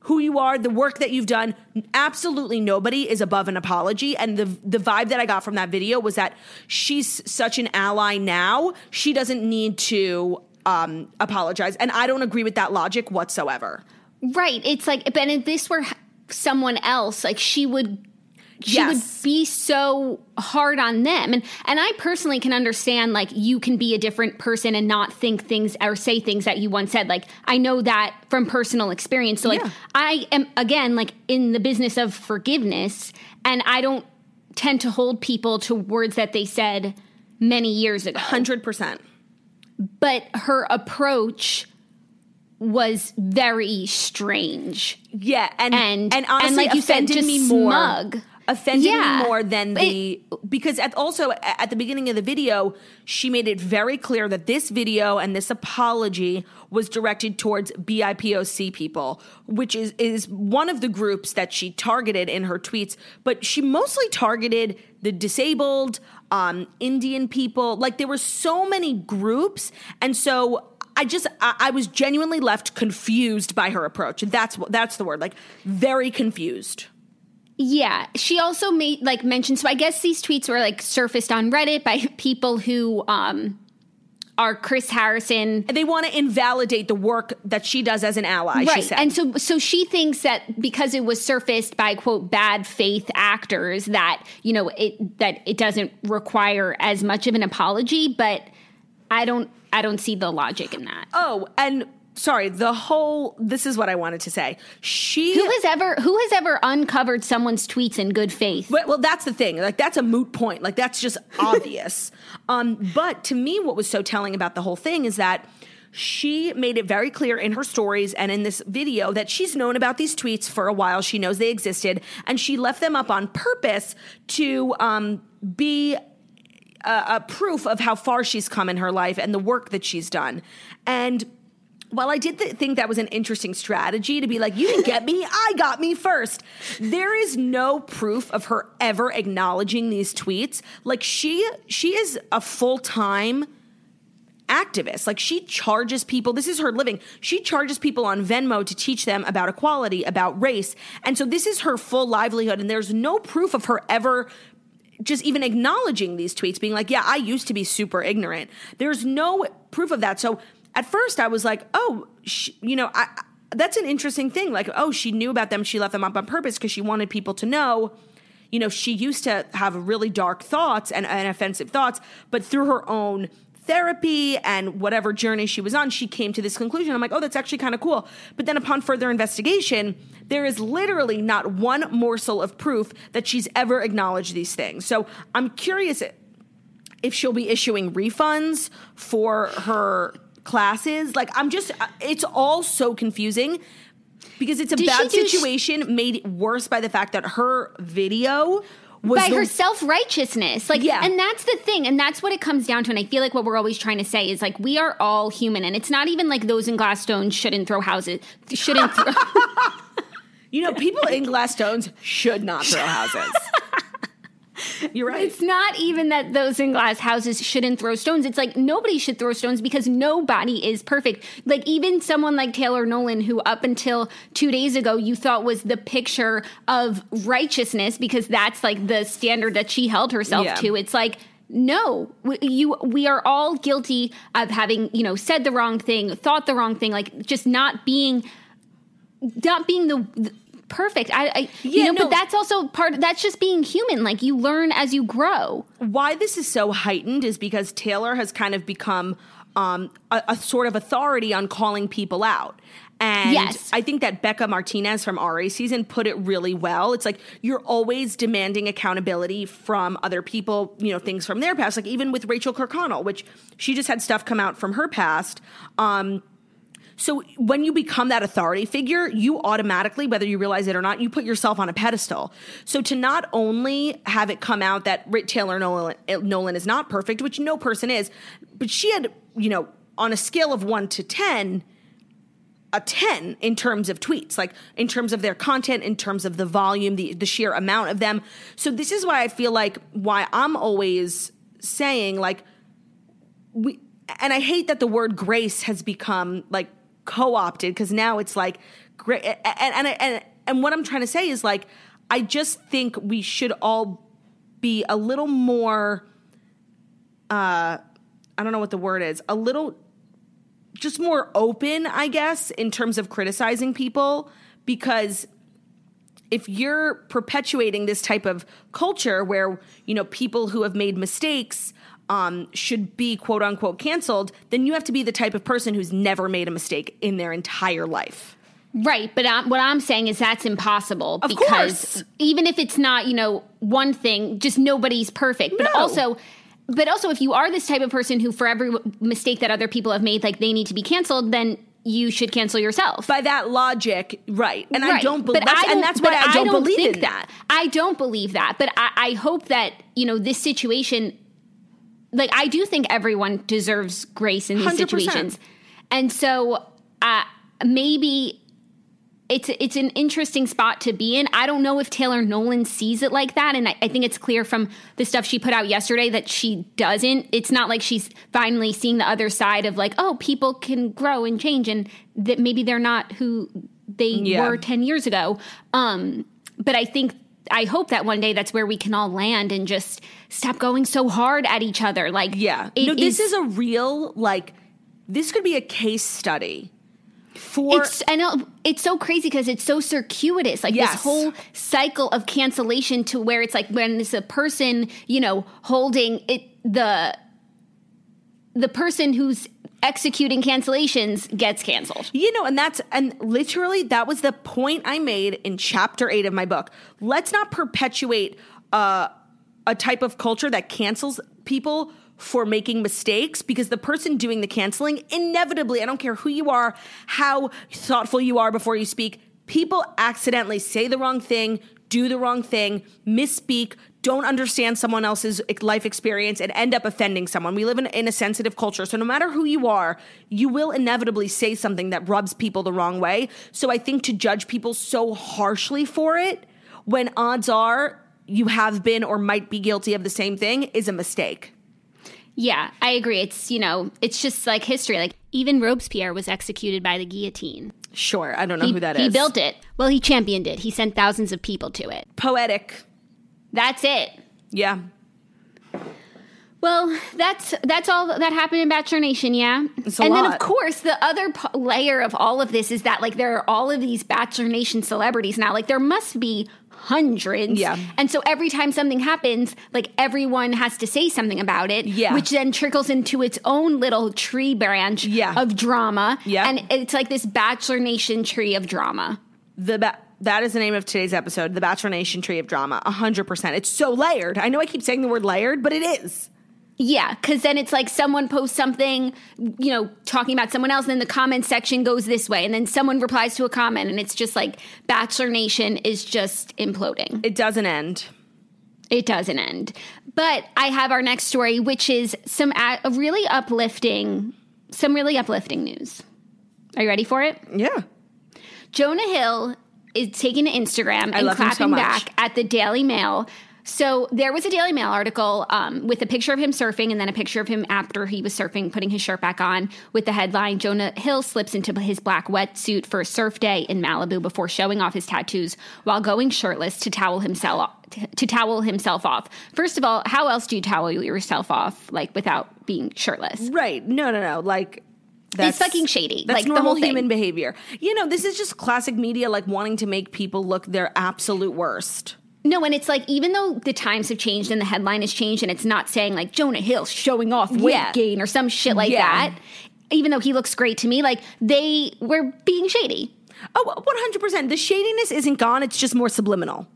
who you are, the work that you've done, absolutely nobody is above an apology. And the the vibe that I got from that video was that she's such an ally now. She doesn't need to um, apologize. And I don't agree with that logic whatsoever. Right. It's like, but if this were someone else, like she would she yes. would be so hard on them and and I personally can understand like you can be a different person and not think things or say things that you once said like I know that from personal experience so like yeah. I am again like in the business of forgiveness and I don't tend to hold people to words that they said many years ago 100% but her approach was very strange. Yeah, and and and, honestly, and like you said, just me more. Smug. Offended yeah. me more than the it, because at also at the beginning of the video, she made it very clear that this video and this apology was directed towards BIPOC people, which is is one of the groups that she targeted in her tweets. But she mostly targeted the disabled, um, Indian people. Like there were so many groups, and so I just I, I, was genuinely left confused by her approach. And that's that's the word, like very confused. Yeah, she also made like mentioned. So I guess these tweets were like surfaced on Reddit by people who um are Chris Harrison. And they want to invalidate the work that she does as an ally. Right. And so so she thinks that because it was surfaced by quote bad faith actors that, you know, it that it doesn't require as much of an apology, but I don't I don't see the logic in that. Oh, and sorry, the whole this is what I wanted to say. She Who has ever who has ever uncovered someone's tweets in good faith? Well, well that's the thing. Like that's a moot point. Like that's just obvious. um but to me what was so telling about the whole thing is that she made it very clear in her stories and in this video that she's known about these tweets for a while. She knows they existed, and she left them up on purpose to um, be a, a, proof of how far she's come in her life and the work that she's done. And while I did th- think that was an interesting strategy to be like, you didn't get me, I got me first. There is no proof of her ever acknowledging these tweets. Like she, she is a full time activist. Like she charges people, this is her living. She charges people on Venmo to teach them about equality, about race. And so this is her full livelihood. And there's no proof of her ever just even acknowledging these tweets, being like, yeah, I used to be super ignorant. There's no proof of that. So at first I was like, oh, she, you know, I, that's an interesting thing. Like, oh, she knew about them. She left them up on purpose because she wanted people to know. You know, she used to have really dark thoughts and, and offensive thoughts, but through her own therapy and whatever journey she was on, she came to this conclusion. I'm like, oh, that's actually kind of cool. But then upon further investigation, there is literally not one morsel of proof that she's ever acknowledged these things. So I'm curious if she'll be issuing refunds for her classes. Like I'm just uh, it's all so confusing. because it's a Did bad do sh- situation made worse by the fact that her video was by the- her self righteousness. Like, Yeah. and that's the thing. And that's what it comes down to. And I feel like what we're always trying to say is like, we are all human. And it's not even like those in glass stones shouldn't throw houses, shouldn't throw. You know, people in glass stones should not throw houses. You're right. It's not even that those in glass houses shouldn't throw stones. It's like nobody should throw stones because nobody is perfect. Like even someone like Taylor Nolan, who up until two days ago you thought was the picture of righteousness because that's like the standard that she held herself Yeah. to. It's like no, we, you we are all guilty of having you know said the wrong thing, thought the wrong thing, like just not being not being the, the perfect. I, I Yeah, you know, no. but that's also part. That's just being human. Like you learn as you grow. why this is so heightened is because Taylor has kind of become um, a, a sort of authority on calling people out. And Yes. I think that Becca Martinez from Arie season put it really well. It's like you're always demanding accountability from other people, you know, things from their past. Like even with Rachael Kirkconnell, which she just had stuff come out from her past. Um, so when you become that authority figure, you automatically, whether you realize it or not, you put yourself on a pedestal. So to not only have it come out that Rit Taylor Nolan, eh, Nolan is not perfect, which no person is, but she had, you know, on a scale of one to 10, a 10 in terms of tweets, like in terms of their content, in terms of the volume, the, the sheer amount of them. So this is why I feel like why I'm always saying like we and I hate that the word grace has become like co-opted because now it's like great and, and and and what I'm trying to say is like I just think we should all be a little more uh I don't know what the word is, a little just more open, I guess, in terms of criticizing people because if you're perpetuating this type of culture where you know people who have made mistakes um, should be quote unquote canceled, then you have to be the type of person who's never made a mistake in their entire life. Right, but i what I'm saying is that's impossible Of because course. even if it's not, you know, one thing, just nobody's perfect. But No. also, but also, if you are this type of person who, for every mistake that other people have made, like they need to be canceled, then you should cancel yourself. By that logic, right? And I don't believe, I and don't- that's why but I don't, believe think in that. I don't believe that, but I, I hope that you know this situation. Like I do think everyone deserves grace in these 100%. situations, and so uh, maybe it's it's an interesting spot to be in. I don't know if Taylor Nolan sees it like that, and I, I think it's clear from the stuff she put out yesterday that she doesn't. It's not like she's finally seeing the other side of like, oh, people can grow and change, and that maybe they're not who they Yeah. were ten years ago. Um, but I think. I hope that one day that's where we can all land and just stop going so hard at each other. Like, Yeah. no, this is, a real like this could be a case study for It's and it's so crazy because it's so circuitous. Like Yes. this whole cycle of cancellation to where it's like when it's a person, you know, holding it the the person who's executing cancellations gets canceled. You know, and that's and literally that was the point I made in chapter eight of my book. Let's not perpetuate uh, a type of culture that cancels people for making mistakes because the person doing the canceling inevitably, I don't care who you are, how thoughtful you are before you speak, people accidentally say the wrong thing, do the wrong thing, misspeak, don't understand someone else's life experience, and end up offending someone. We live in, in a sensitive culture. So no matter who you are, you will inevitably say something that rubs people the wrong way. So I think to judge people so harshly for it, when odds are you have been or might be guilty of the same thing, is a mistake. Yeah, I agree. It's you know, it's just like history. Like even Robespierre was executed by the guillotine. Sure, I don't know He, who that is. he built it. Well, he championed it. He sent thousands of people to it. Poetic. That's it. Yeah. Well, that's that's all that happened in Bachelor Nation, yeah. It's and then, of course, the other p- layer of all of this is that like there are all of these Bachelor Nation celebrities now. Like there must be hundreds, Yeah. And so every time something happens, like everyone has to say something about it, Yeah. Which then trickles into its own little tree branch, Yeah. of drama, Yeah. And it's like this Bachelor Nation tree of drama. The ba- that is the name of today's episode, The Bachelor Nation Tree of Drama. 100%. It's so layered. I know I keep saying the word layered, but it is. Yeah, because then it's like someone posts something, you know, talking about someone else, and then the comment section goes this way, and then someone replies to a comment, and it's just like Bachelor Nation is just imploding. It doesn't end. It doesn't end. But I have our next story, which is some a really uplifting, some really uplifting news. Are you ready for it? Yeah. Jonah Hill is taking to Instagram and love him so clapping back at the Daily Mail. So there was a Daily Mail article um, with a picture of him surfing and then a picture of him after he was surfing, putting his shirt back on, with the headline Jonah Hill slips into his black wetsuit for a surf day in Malibu before showing off his tattoos while going shirtless to towel himself to towel himself off. First of all, how else do you towel yourself off like without being shirtless? Right. No, no, no. Like It's fucking shady. That's like the normal whole thing. human behavior. You know, this is just classic media like wanting to make people look their absolute worst. No, and it's like even though the times have changed and the headline has changed, and it's not saying like Jonah Hill showing off weight Yeah. gain or some shit like Yeah. that. Even though he looks great to me, like they were being shady. Oh, 100%. The shadiness isn't gone, it's just more subliminal.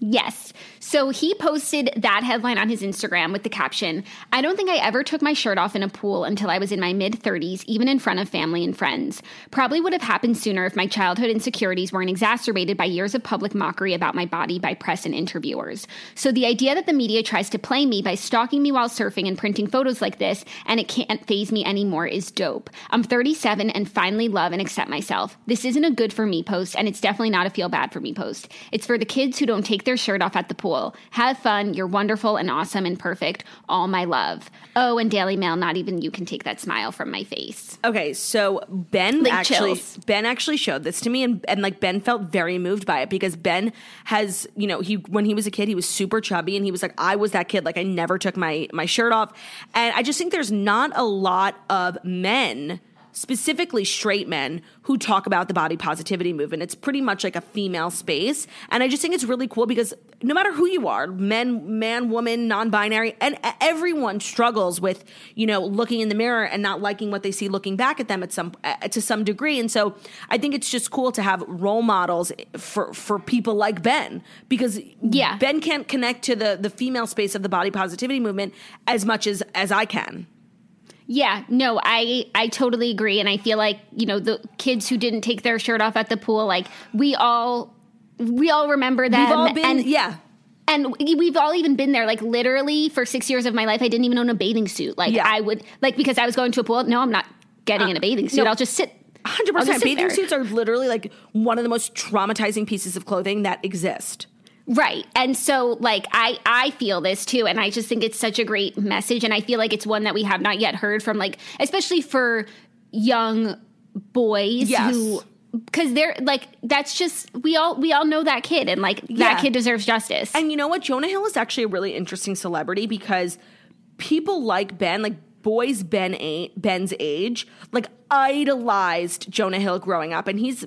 Yes. So he posted that headline on his Instagram with the caption I don't think I ever took my shirt off in a pool until I was in my mid 30s, even in front of family and friends. Probably would have happened sooner if my childhood insecurities weren't exacerbated by years of public mockery about my body by press and interviewers. So the idea that the media tries to play me by stalking me while surfing and printing photos like this and it can't phase me anymore is dope. I'm 37 and finally love and accept myself. This isn't a good for me post, and it's definitely not a feel bad for me post. It's for the kids who don't take their shirt off at the pool. Have fun. You're wonderful and awesome and perfect. All my love. Oh, and Daily Mail, not even you can take that smile from my face. Okay, so Ben Like actually chills. Ben actually showed this to me and, and like Ben felt very moved by it because Ben has, you know, he when he was a kid, he was super chubby and he was like I was that kid like I never took my my shirt off. And I just think there's not a lot of men specifically straight men who talk about the body positivity movement. It's pretty much like a female space. And I just think it's really cool because no matter who you are, men, man, woman, non-binary, and everyone struggles with, you know, looking in the mirror and not liking what they see looking back at them at some uh, to some degree. And so I think it's just cool to have role models for for people like Ben because Yeah. Ben can't connect to the the female space of the body positivity movement as much as as I can. Yeah, no, I I totally agree, and I feel like you know the kids who didn't take their shirt off at the pool, like we all we all remember them. We've all been and, yeah. and we've all even been there. Like literally, for six years of my life, I didn't even own a bathing suit. Like Yeah. I would like because I was going to a pool. No, I'm not getting in a uh, bathing suit. no. I'll just sit. Hundred percent. Bathing there. suits are literally like one of the most traumatizing pieces of clothing that exist. Right. And so like I I feel this too and I just think it's such a great message and I feel like it's one that we have not yet heard from like especially for young boys Yes. who cuz they're like that's just we all we all know that kid and like Yeah. that kid deserves justice. And you know what? Jonah Hill is actually a really interesting celebrity because people like Ben, like boys Ben a- Ben's age, like idolized Jonah Hill growing up, and he's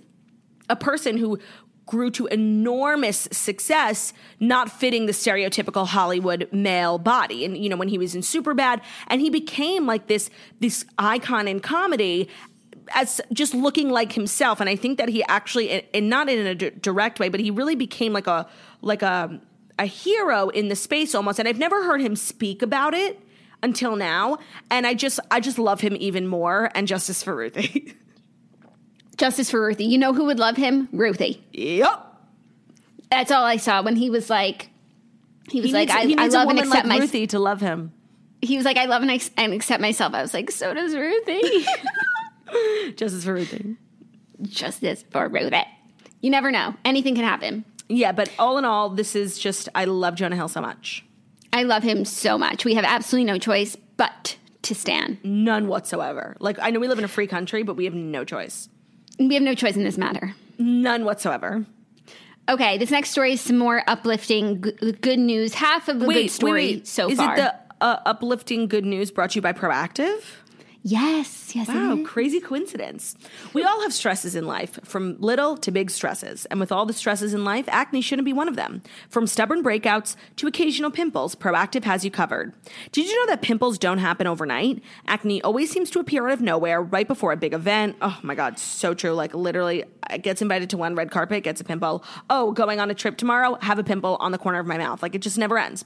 a person who grew to enormous success not fitting the stereotypical Hollywood male body. And you know when he was in Superbad and he became like this this icon in comedy as just looking like himself. And I think that he actually and not in a d- direct way but he really became like a like a a hero in the space almost. And I've never heard him speak about it until now. And I just I just love him even more. And justice for Ruthie. justice for Ruthie. You know who would love him? Ruthie. yep. That's all I saw when he was like he was He like needs, I, I love and accept like my Ruthie to love him. he was like I love and, ex- and accept myself. I was like so does Ruthie. Justice for Ruthie. justice for Ruthie. You never know. Anything can happen. Yeah, but all in all, this is just I love Jonah Hill so much. I love him so much. We have absolutely no choice but to stand. None whatsoever. Like I know we live in a free country, but we have no choice. We have no choice in this matter. None whatsoever. Okay, this next story is some more uplifting g- good news. Half of a good story so is far. it the uh, uplifting good news brought to you by Proactiv? Yes, yes. Wow, crazy coincidence. We all have stresses in life, from little to big stresses. And with all the stresses in life, acne shouldn't be one of them. From stubborn breakouts to occasional pimples, Proactiv has you covered. Did you know that pimples don't happen overnight? Acne always seems to appear out of nowhere right before a big event. Oh my God, so true. Like literally, uh, gets invited to one red carpet, gets a pimple. Oh, going on a trip tomorrow, have a pimple on the corner of my mouth. Like it just never ends.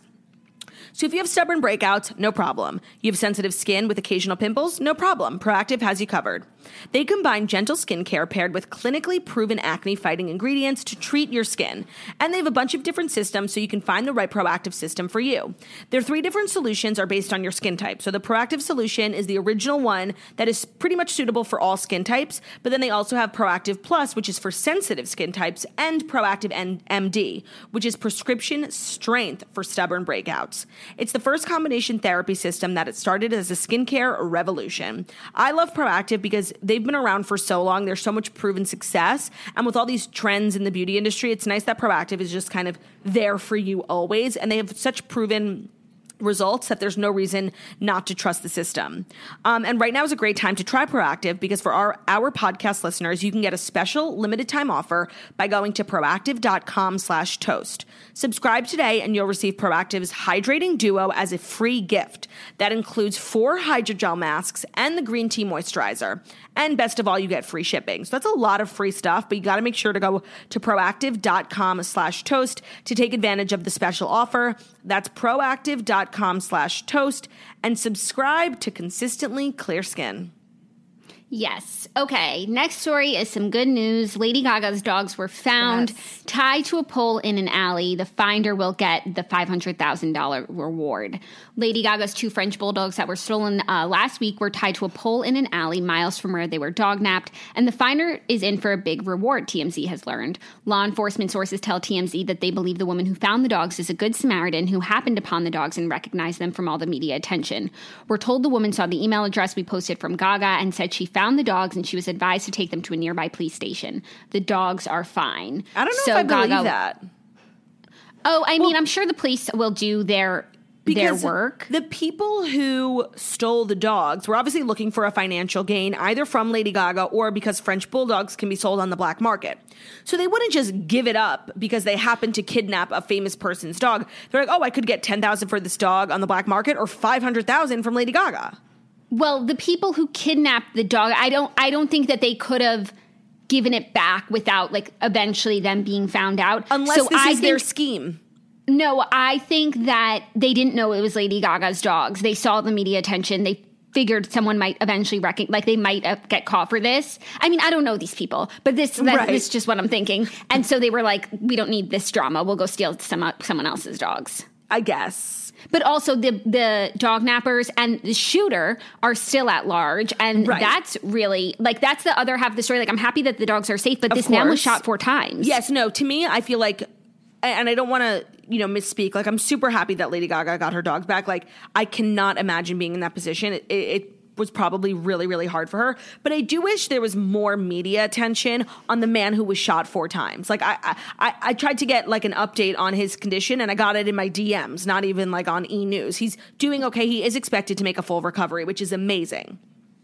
So if you have stubborn breakouts, no problem. You have sensitive skin with occasional pimples, no problem. Proactiv has you covered. They combine gentle skincare paired with clinically proven acne fighting ingredients to treat your skin. And they have a bunch of different systems so you can find the right proactiv system for you. Their three different solutions are based on your skin type. So the proactiv solution is the original one that is pretty much suitable for all skin types, but then they also have Proactiv Plus, which is for sensitive skin types, and Proactiv MD, which is prescription strength for stubborn breakouts. It's the first combination therapy system that it started as a skincare revolution. I love Proactiv because they've been around for so long. There's so much proven success. And with all these trends in the beauty industry, it's nice that Proactiv is just kind of there for you always. And they have such proven results that there's no reason not to trust the system. Um, and right now is a great time to try Proactiv because for our, our podcast listeners, you can get a special limited time offer by going to proactiv.com slash toast. Subscribe today and you'll receive Proactiv's Hydrating Duo as a free gift. That includes four hydrogel masks and the green tea moisturizer. And best of all, you get free shipping. So that's a lot of free stuff, but you got to make sure to go to proactiv.com slash toast to take advantage of the special offer. That's proactiv.com slash toast and subscribe to consistently clear skin. Yes. Okay. Next story is some good news. Lady Gaga's dogs were found Yes. tied to a pole in an alley. The finder will get the $500,000 reward. Lady Gaga's two French bulldogs that were stolen uh, last week were tied to a pole in an alley miles from where they were dog napped, and the finder is in for a big reward, TMZ has learned. Law enforcement sources tell TMZ that they believe the woman who found the dogs is a good Samaritan who happened upon the dogs and recognized them from all the media attention. We're told the woman saw the email address we posted from Gaga and said she found the dogs and she was advised to take them to a nearby police station. The dogs are fine. I don't know So if I believe Gaga- that. Oh, I mean, I'm sure the police will do their their work. The people who stole the dogs were obviously looking for a financial gain, either from Lady Gaga or because French bulldogs can be sold on the black market. So they wouldn't just give it up because they happened to kidnap a famous person's dog. They're like, oh, I could get ten thousand for this dog on the black market, or five hundred thousand from Lady Gaga. Well, the people who kidnapped the dog, I don't I don't think that they could have given it back without like eventually them being found out. Unless So this I is their scheme. No, I think that they didn't know it was Lady Gaga's dogs. They saw the media attention. They figured someone might eventually recognize, like they might uh, get caught for this. I mean, I don't know these people, but this that, Right. this is just what I'm thinking. And so they were like, we don't need this drama. We'll go steal some someone else's dogs. I guess. But also the the dog nappers and the shooter are still at large, and Right. that's really like that's the other half of the story. Like I'm happy that the dogs are safe, but this man was shot four times. Yes, no, to me, I feel like, and I don't want to, you know, misspeak. Like, I'm super happy that Lady Gaga got her dogs back. Like, I cannot imagine being in that position. It, it was probably really, really hard for her. But I do wish there was more media attention on the man who was shot four times. Like, I, I, I- tried to get like an update on his condition, and I got it in my DMs, not even like on E News. He's doing okay. He is expected to make a full recovery, which is amazing.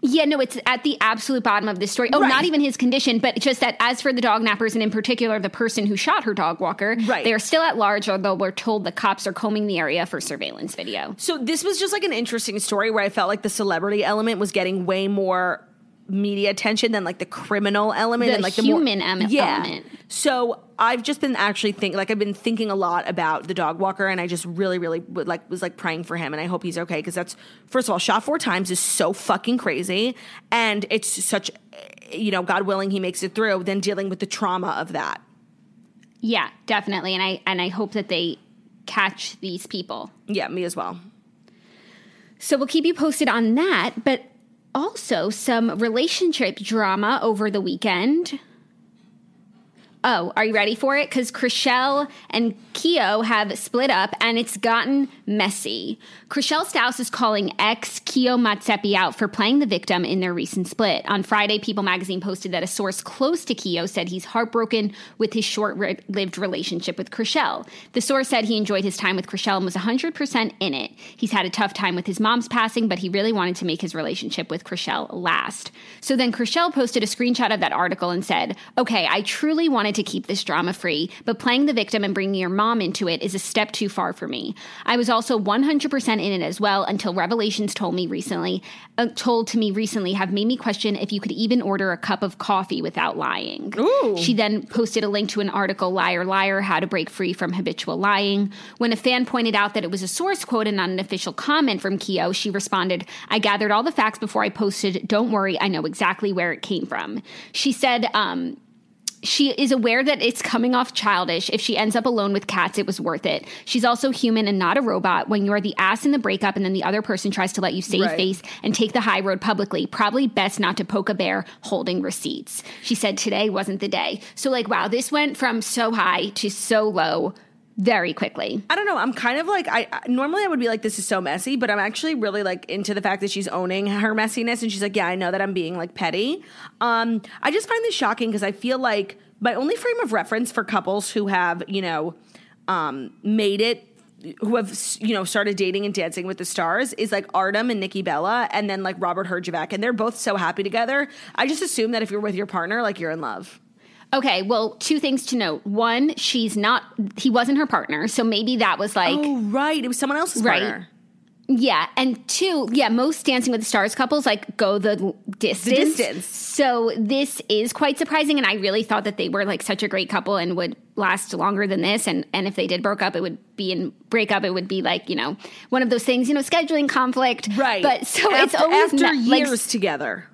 Yeah, no, it's at the absolute bottom of this story. Oh, Right. not even his condition, but just that as for the dog nappers and in particular the person who shot her dog walker, Right. they are still at large, although we're told the cops are combing the area for surveillance video. So this was just like an interesting story where I felt like the celebrity element was getting way more media attention than like the criminal element The and like the human more, em- yeah. element. So I've just been actually thinking like I've been thinking a lot about the dog walker and I just really really would like was like praying for him and I hope he's okay because that's first of all shot four times is so fucking crazy and it's such you know God willing he makes it through then dealing with the trauma of that. Yeah, definitely, and I and I hope that they catch these people. Yeah, me as well. So we'll keep you posted on that, but also some relationship drama over the weekend. Oh, are you ready for it? Because Chrishell and Keo have split up and it's gotten messy. Chrishell Stause is calling ex Keo Motsepe out for playing the victim in their recent split. On Friday, People magazine posted that a source close to Keo said he's heartbroken with his short lived relationship with Chrishell. The source said he enjoyed his time with Chrishell and was 100% in it. He's had a tough time with his mom's passing, but he really wanted to make his relationship with Chrishell last. So then Chrishell posted a screenshot of that article and said, Okay, I truly wanted to keep this drama free, but playing the victim and bringing your mom into it is a step too far for me. I was also 100% in it as well until revelations told me recently, uh, told to me recently, have made me question if you could even order a cup of coffee without lying. Ooh. She then posted a link to an article, Liar Liar, How to Break Free from Habitual Lying. When a fan pointed out that it was a source quote and not an official comment from Keo, she responded, I gathered all the facts before I posted. Don't worry, I know exactly where it came from. She said, um, she is aware that it's coming off childish. If she ends up alone with cats, it was worth it. She's also human and not a robot. When you are the ass in the breakup and then the other person tries to let you save Right. face and take the high road publicly, probably best not to poke a bear holding receipts. She said today wasn't the day. So, like, wow, this went from so high to so low very quickly. I don't know. I'm kind of like I normally I would be like this is so messy, but I'm actually really like into the fact that she's owning her messiness and she's like, yeah, I know that I'm being like petty. Um, I just find this shocking because I feel like my only frame of reference for couples who have you know um, made it. Who have you know started dating and dancing with the stars is like Artem and Nikki Bella, and then like Robert Herjavec, and they're both so happy together. I just assume that if you're with your partner, like you're in love. Okay, well, two things to note. One, she's not, he wasn't her partner. So maybe that was like, Oh right, it was someone else's Right. partner. Yeah, and two, yeah, most Dancing with the Stars couples like go the distance. distance. So this is quite surprising, and I really thought that they were like such a great couple and would last longer than this. And and if they did break up, it would be in break up. It would be like you know one of those things, you know, scheduling conflict. Right, But so after, it's always after not- like, years together.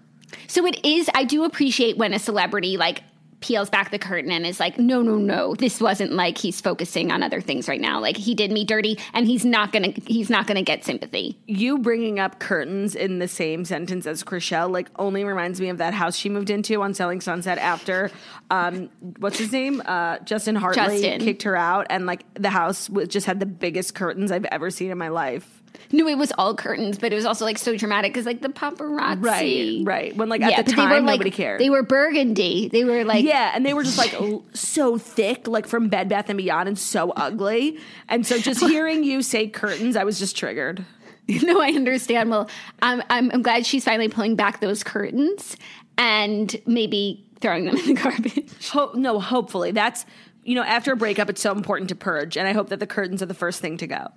so it is. I do appreciate when a celebrity like peels back the curtain and is like, no, no, no, this wasn't like he's focusing on other things right now. Like he did me dirty, and he's not gonna he's not gonna get sympathy. you bringing up curtains in the same sentence as Chrishell like only reminds me of that house she moved into on Selling Sunset after um what's his name uh Justin Hartley Justin. kicked her out and like the house was, just had the biggest curtains I've ever seen in my life. No, it was all curtains, but it was also like so dramatic because like the paparazzi, Right, right. When like at the but time like, nobody cared. They were burgundy. They were like, yeah, and they were just like so thick, like from Bed Bath and Beyond, and so ugly. And so just hearing you say curtains, I was just triggered. no, I understand. Well, I'm, I'm I'm glad she's finally pulling back those curtains and maybe throwing them in the garbage. Ho- no, hopefully that's you know after a breakup, it's so important to purge, and I hope that the curtains are the first thing to go.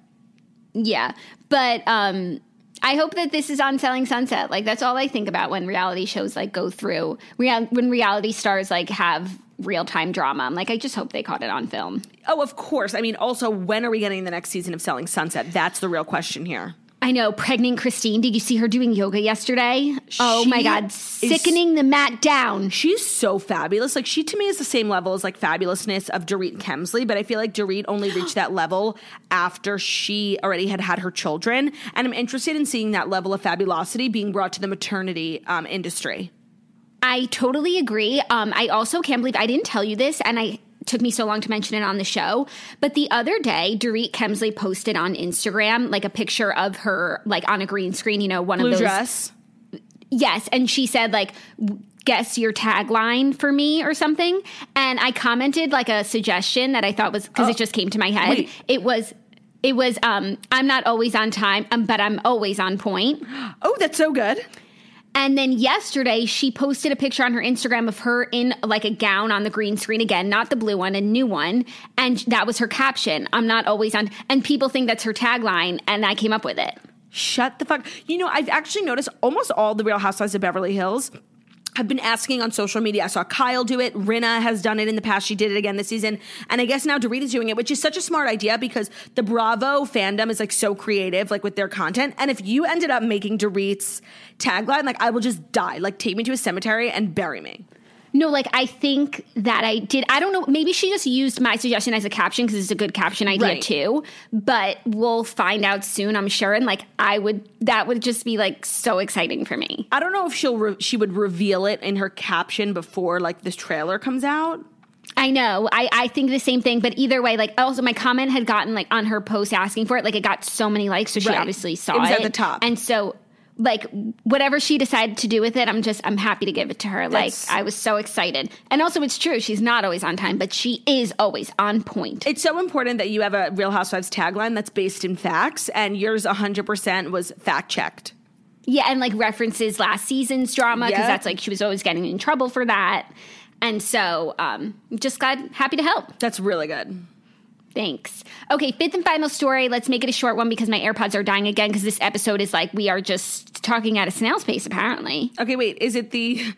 Yeah, but um, I hope that this is on Selling Sunset. Like that's all I think about when reality shows like go through real when reality stars like have real time drama. I'm like, I just hope they caught it on film. Oh, of course. I mean, also, when are we getting the next season of Selling Sunset? That's the real question here. I know, pregnant Christine. Did you see her doing yoga yesterday? Oh my She god, is- sickening the mat down. She's so fabulous. Like, she to me is the same level as like fabulousness of Dorit Kemsley, but I feel like Dorit only reached that level after she already had had her children. And I'm interested in seeing that level of fabulosity being brought to the maternity um, industry. I totally agree. Um, I also can't believe I didn't tell you this, and I took me so long to mention it on the show. But the other day, Dorit Kemsley posted on Instagram like a picture of her like on a green screen. You know, one Blue of those. dress. Yes, and she said like. Guess your tagline for me or something. And I commented like a suggestion that I thought was because it just came to my head. wait. It was, it was, um, I'm not always on time, um, but I'm always on point. Oh, that's so good. And then yesterday, she posted a picture on her Instagram of her in like a gown on the green screen again, not the blue one, a new one. And that was her caption. I'm not always on. And people think that's her tagline. And I came up with it. Shut the fuck. You know, I've actually noticed almost all the Real Housewives of Beverly Hills have been asking on social media. I saw Kyle do it. Rinna has done it in the past. She did it again this season. And I guess now Dorit is doing it, which is such a smart idea because the Bravo fandom is like so creative, like with their content. And if you ended up making Dorit's tagline, like I will just die. Like take me to a cemetery and bury me. No, like I think that I did. I don't know. Maybe she just used my suggestion as a caption because it's a good caption idea Right. too. But we'll find out soon, I'm sure. And like I would, that would just be like so exciting for me. I don't know if she'll re- she would reveal it in her caption before like this trailer comes out. I know. I, I think the same thing, but either way, like also my comment had gotten like on her post asking for it, like it got so many likes, so she Right. obviously saw It it. at the top. And so like whatever she decided to do with it, I'm just I'm happy to give it to her. That's- like I was so excited. And also it's true, she's not always on time, but she is always on point. It's so important that you have a Real Housewives tagline that's based in facts, and yours 100% was fact checked. yeah, and like references last season's drama because Yeah. that's like she was always getting in trouble for that. And so, um, just glad, happy to help. That's really good. Thanks. Okay, fifth and final story. Let's make it a short one because my AirPods are dying again because this episode is like we are just talking at a snail's pace, apparently. Okay, wait. Is it the.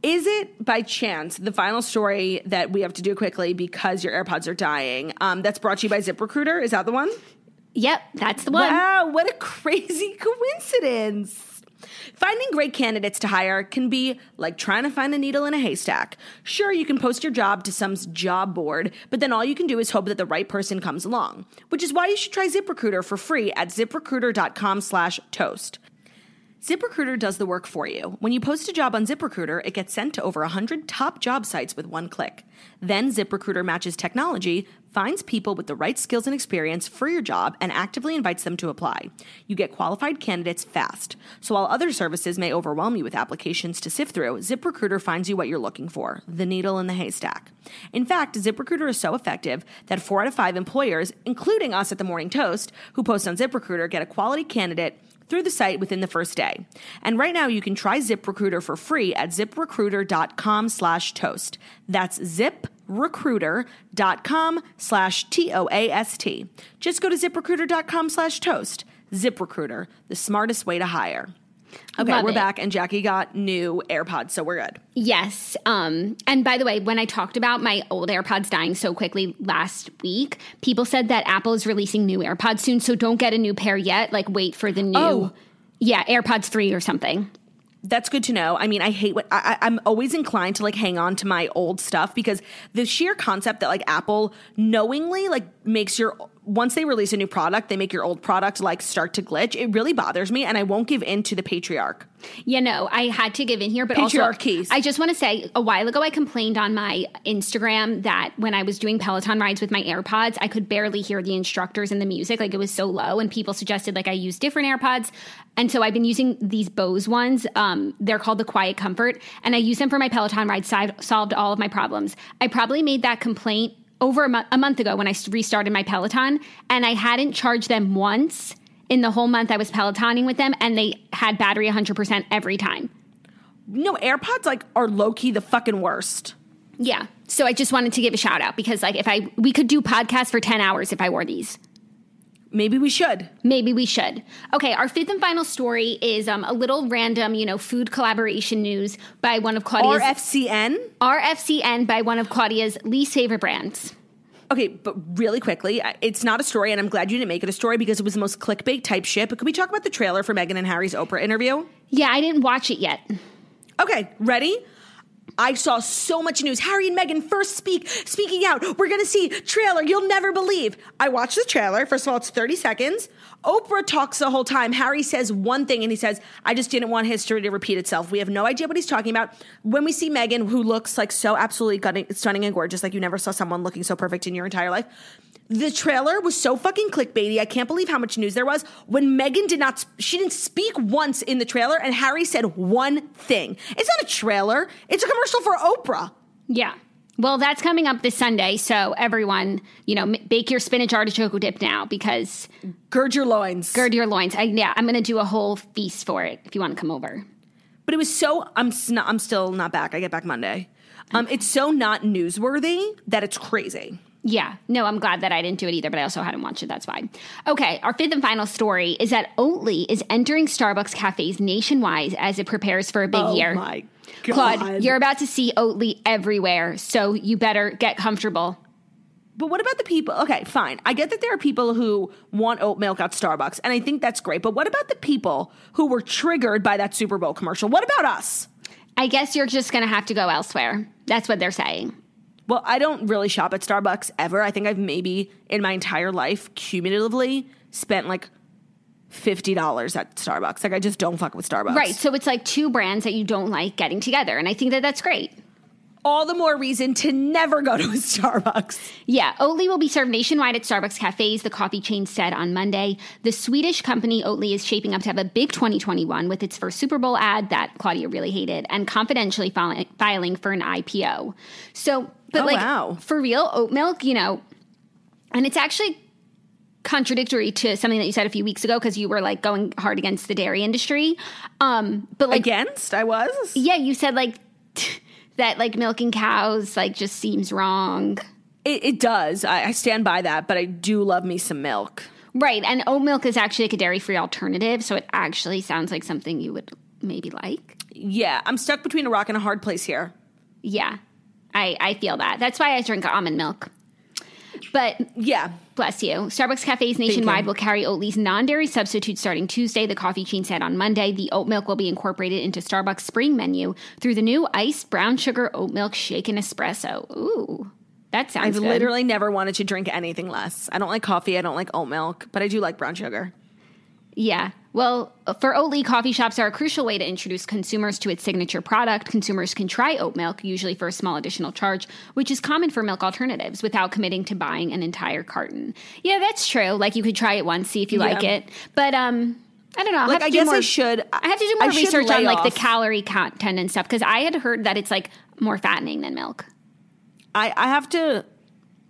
Is it by chance the final story that we have to do quickly because your AirPods are dying? Um, that's brought to you by ZipRecruiter. Is that the one? Yep, that's the one. Wow, what a crazy coincidence. Finding great candidates to hire can be like trying to find a needle in a haystack. Sure, you can post your job to some job board, but then all you can do is hope that the right person comes along. Which is why you should try ZipRecruiter for free at ziprecruiter.com slash toast. ZipRecruiter does the work for you. When you post a job on ZipRecruiter, it gets sent to over 100 top job sites with one click. Then ZipRecruiter matches technology, finds people with the right skills and experience for your job, and actively invites them to apply. You get qualified candidates fast. So while other services may overwhelm you with applications to sift through, ZipRecruiter finds you what you're looking for the needle in the haystack. In fact, ZipRecruiter is so effective that four out of five employers, including us at the Morning Toast, who post on ZipRecruiter, get a quality candidate through the site within the first day. And right now you can try ZipRecruiter for free at ziprecruiter.com slash toast. That's ziprecruiter.com slash T-O-A-S-T. Just go to ziprecruiter.com slash toast. ZipRecruiter, the smartest way to hire. Okay, Love we're it. back, and Jackie got new AirPods, so we're good. Yes. Um, and by the way, when I talked about my old AirPods dying so quickly last week, people said that Apple is releasing new AirPods soon. So don't get a new pair yet. Like, wait for the new, Oh. yeah, AirPods 3 or something. That's good to know. I mean, I hate what I, I'm always inclined to like hang on to my old stuff because the sheer concept that like Apple knowingly like makes your once they release a new product, they make your old product like start to glitch. It really bothers me, and I won't give in to the patriarch. Yeah, no, I had to give in here, but Patriarchies. also I just want to say a while ago I complained on my Instagram that when I was doing Peloton rides with my AirPods, I could barely hear the instructors and the music, like it was so low, and people suggested like I use different AirPods, and so I've been using these Bose ones. Um, they're called the Quiet Comfort, and I use them for my Peloton rides. si- Solved all of my problems. I probably made that complaint over a, mo- a month ago when I restarted my Peloton, and I hadn't charged them once in the whole month I was Pelotoning with them, and they had battery 100% every time. No, AirPods like are low key the fucking worst. Yeah. So I just wanted to give a shout out because, like, if I we could do podcasts for 10 hours if I wore these. Maybe we should. Maybe we should. Okay, our fifth and final story is um, a little random, you know, food collaboration news by one of Claudia's RFCN. RFCN by one of Claudia's least favorite brands. Okay, but really quickly, it's not a story, and I'm glad you didn't make it a story because it was the most clickbait type shit. But could we talk about the trailer for Meghan and Harry's Oprah interview? Yeah, I didn't watch it yet. Okay, ready? I saw so much news. Harry and Meghan first speak, speaking out. We're gonna see trailer you'll never believe. I watched the trailer. First of all, it's 30 seconds. Oprah talks the whole time. Harry says one thing and he says, I just didn't want history to repeat itself. We have no idea what he's talking about. When we see Meghan, who looks like so absolutely stunning and gorgeous, like you never saw someone looking so perfect in your entire life. The trailer was so fucking clickbaity. I can't believe how much news there was. When Meghan did not, she didn't speak once in the trailer, and Harry said one thing. It's not a trailer, it's a commercial for Oprah. Yeah. Well, that's coming up this Sunday. So everyone, you know, m- bake your spinach artichoke dip now because Gird your loins. gird your loins. I, yeah, I'm going to do a whole feast for it if you want to come over. But it was so, I'm, I'm still not back. I get back Monday. Um, it's so not newsworthy that it's crazy. Yeah, no, I'm glad that I didn't do it either, but I also hadn't watched it. That's fine. Okay, our fifth and final story is that Oatly is entering Starbucks cafes nationwide as it prepares for a big oh year. Oh my God. Claude, you're about to see Oatly everywhere, so you better get comfortable. But what about the people? Okay, fine. I get that there are people who want oat milk at Starbucks, and I think that's great. But what about the people who were triggered by that Super Bowl commercial? What about us? I guess you're just going to have to go elsewhere. That's what they're saying. Well, I don't really shop at Starbucks ever. I think I've maybe in my entire life cumulatively spent like $50 at Starbucks. Like I just don't fuck with Starbucks. Right, so it's like two brands that you don't like getting together, and I think that that's great. All the more reason to never go to a Starbucks. Yeah, Oatly will be served nationwide at Starbucks cafes, the coffee chain said on Monday. The Swedish company Oatly is shaping up to have a big 2021 with its first Super Bowl ad that Claudia really hated and confidentially filing, filing for an IPO. So, but Oh, like wow. for real, oat milk, you know, and it's actually contradictory to something that you said a few weeks ago because you were like going hard against the dairy industry. Um, but like Against? I was? yeah, you said like that like milking cows like just seems wrong. It, it does. I, I stand by that, but I do love me some milk. Right, and oat milk is actually like a dairy-free alternative, so it actually sounds like something you would maybe like. Yeah, I'm stuck between a rock and a hard place here. Yeah, I I feel that. That's why I drink almond milk. But Yeah. Bless you. Starbucks cafes nationwide will carry Oatly's non-dairy substitute starting Tuesday. The coffee chain said on Monday the oat milk will be incorporated into Starbucks spring menu through the new iced brown sugar oat milk shaken espresso. Ooh, that sounds good. I've good. literally never wanted to drink anything less. I don't like coffee. I don't like oat milk, but I do like brown sugar. Yeah. Well, for Oatly, coffee shops are a crucial way to introduce consumers to its signature product. Consumers can try oat milk, usually for a small additional charge, which is common for milk alternatives, without committing to buying an entire carton. Yeah, that's true. Like you could try it once, see if you like it. But um, I don't know. I'll Like, have to I do guess more, I should- I have to do more should research on like the calorie content and stuff because I had heard that it's like more fattening than milk. I, I have to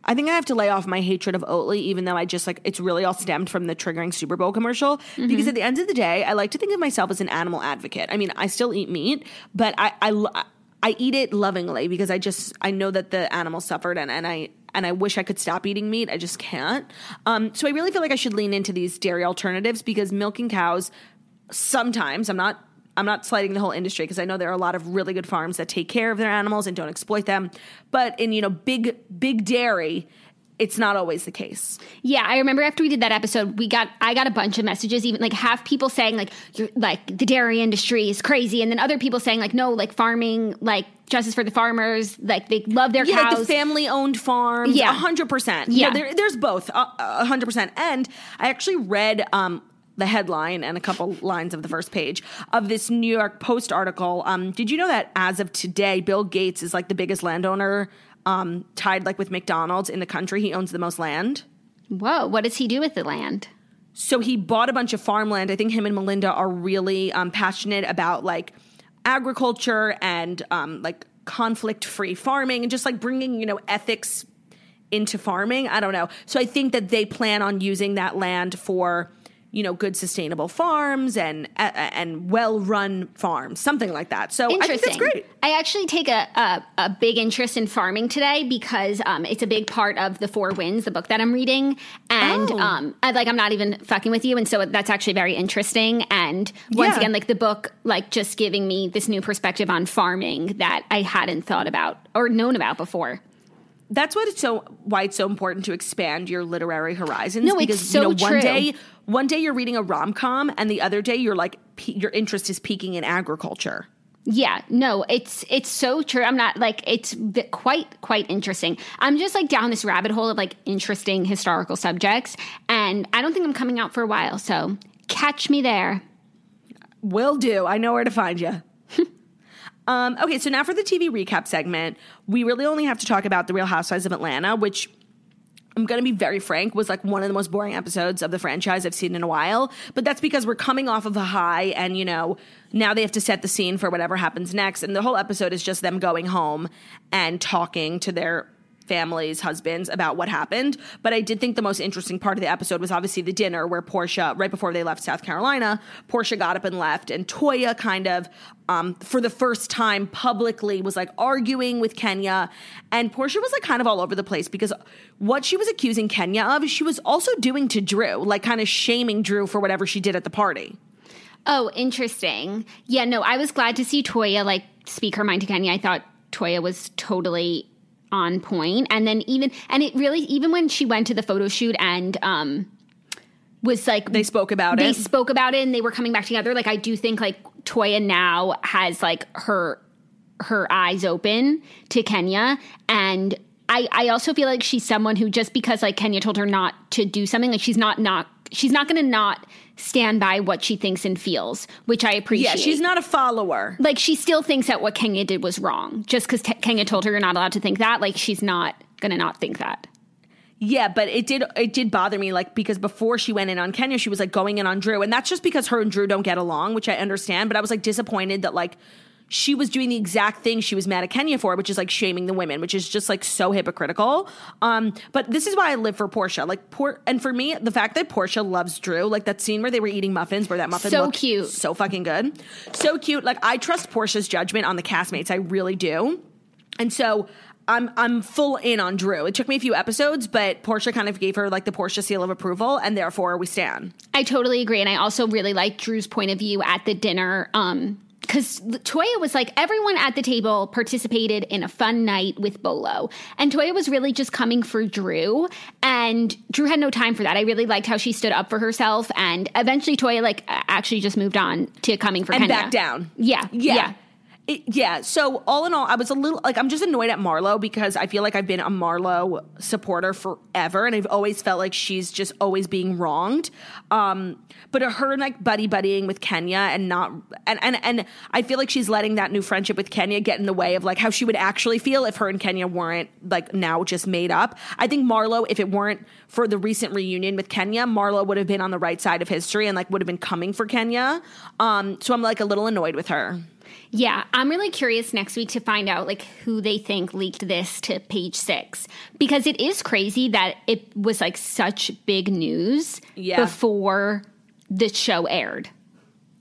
I think I have to lay off my hatred of Oatly, even though I just like it's really all stemmed from the triggering Super Bowl commercial. Because at the end of the day, I like to think of myself as an animal advocate. I mean, I still eat meat, but I I, I eat it lovingly because I just I know that the animal suffered and, and I and I wish I could stop eating meat. I just can't. Um, so I really feel like I should lean into these dairy alternatives because milking cows sometimes I'm not I'm not slighting the whole industry because I know there are a lot of really good farms that take care of their animals and don't exploit them. But in you know big big dairy, it's not always the case. Yeah, I remember after we did that episode, we got I got a bunch of messages, even like half people saying like you're like the dairy industry is crazy, and then other people saying like no, like farming, like justice for the farmers, like they love their Yeah, cows. like the family owned farms. Yeah. hundred percent. Yeah. Yeah, there, there's both. Hundred percent. And I actually read um, the headline and a couple lines of the first page of this New York Post article. Um, did you know that as of today, Bill Gates is like the biggest landowner, um, tied like with McDonald's in the country. He owns the most land. Whoa, what does he do with the land? So he bought a bunch of farmland. I think him and Melinda are really um, passionate about like agriculture and um, like conflict free farming and just like bringing, you know, ethics into farming. I don't know. So I think that they plan on using that land for, you know, good sustainable farms and uh, and well run farms, something like that. So I think that's great. I actually take a, a, a big interest in farming today because um, it's a big part of the Four Winds, the book that I'm reading, and Oh. um, I, like I'm not even fucking with you, and so that's actually very interesting. And once Yeah. again, like the book, like just giving me this new perspective on farming that I hadn't thought about or known about before. That's what it's so why it's so important to expand your literary horizons. No, it's because so you know true. one day one day you're reading a rom com, and the other day you're like pe- your interest is peaking in agriculture. Yeah, no, it's it's so true. I'm not like it's quite quite interesting. I'm just like down this rabbit hole of like interesting historical subjects, and I don't think I'm coming out for a while. So catch me there. Will do. I know where to find you. Um, okay, so now for the TV recap segment, we really only have to talk about the Real Housewives of Atlanta, which I'm going to be very frank, was like one of the most boring episodes of the franchise I've seen in a while. But that's because we're coming off of a high, and you know, now they have to set the scene for whatever happens next. And the whole episode is just them going home and talking to their families, husbands about what happened. But I did think the most interesting part of the episode was obviously the dinner where Porsha, right before they left South Carolina, Porsha got up and left, and Toya kind of, um, for the first time publicly, was like arguing with Kenya. And Porsha was like kind of all over the place because what she was accusing Kenya of, she was also doing to Drew, like kind of shaming Drew for whatever she did at the party. Oh, interesting. Yeah, no, I was glad to see Toya like speak her mind to Kenya. I thought Toya was totally on point. And then even and it really even when she went to the photo shoot and um was like They spoke about they it. They spoke about it and they were coming back together. Like I do think like Toya now has like her her eyes open to Kenya and I, I also feel like she's someone who just because like Kenya told her not to do something, like she's not not she's not gonna not stand by what she thinks and feels, which I appreciate. Yeah, she's not a follower. like she still thinks that what Kenya did was wrong. Just because Kenya told her you're not allowed to think that, like she's not gonna not think that. Yeah, but it did it did bother me like because before she went in on Kenya, she was like going in on Drew, and that's just because her and Drew don't get along, which I understand. But I was like disappointed that like she was doing the exact thing she was mad at Kenya for, which is like shaming the women, which is just like so hypocritical. Um, but this is why I live for Porsha. Like Por and for me, the fact that Porsha loves Drew, like that scene where they were eating muffins, where that muffin was. So cute. so fucking good, so cute. Like I trust Porsha's judgment on the castmates, I really do. And so I'm I'm full in on Drew. It took me a few episodes, but Porsha kind of gave her like the Porsha seal of approval, and therefore we stand. I totally agree, and I also really like Drew's point of view at the dinner. Um, because Toya was like everyone at the table participated in a fun night with Bolo, and Toya was really just coming for Drew, and Drew had no time for that. I really liked how she stood up for herself, and eventually Toya like actually just moved on to coming for and Kenya. back down. Yeah, yeah. yeah. It, yeah. So all in all, I was a little like I'm just annoyed at Marlo because I feel like I've been a Marlo supporter forever, and I've always felt like she's just always being wronged. Um, but her like buddy buddying with Kenya and not and and and I feel like she's letting that new friendship with Kenya get in the way of like how she would actually feel if her and Kenya weren't like now just made up. I think Marlo, if it weren't for the recent reunion with Kenya, Marlo would have been on the right side of history and like would have been coming for Kenya. Um, so I'm like a little annoyed with her. Yeah, I'm really curious next week to find out like who they think leaked this to page 6 because it is crazy that it was like such big news Yeah. before the show aired.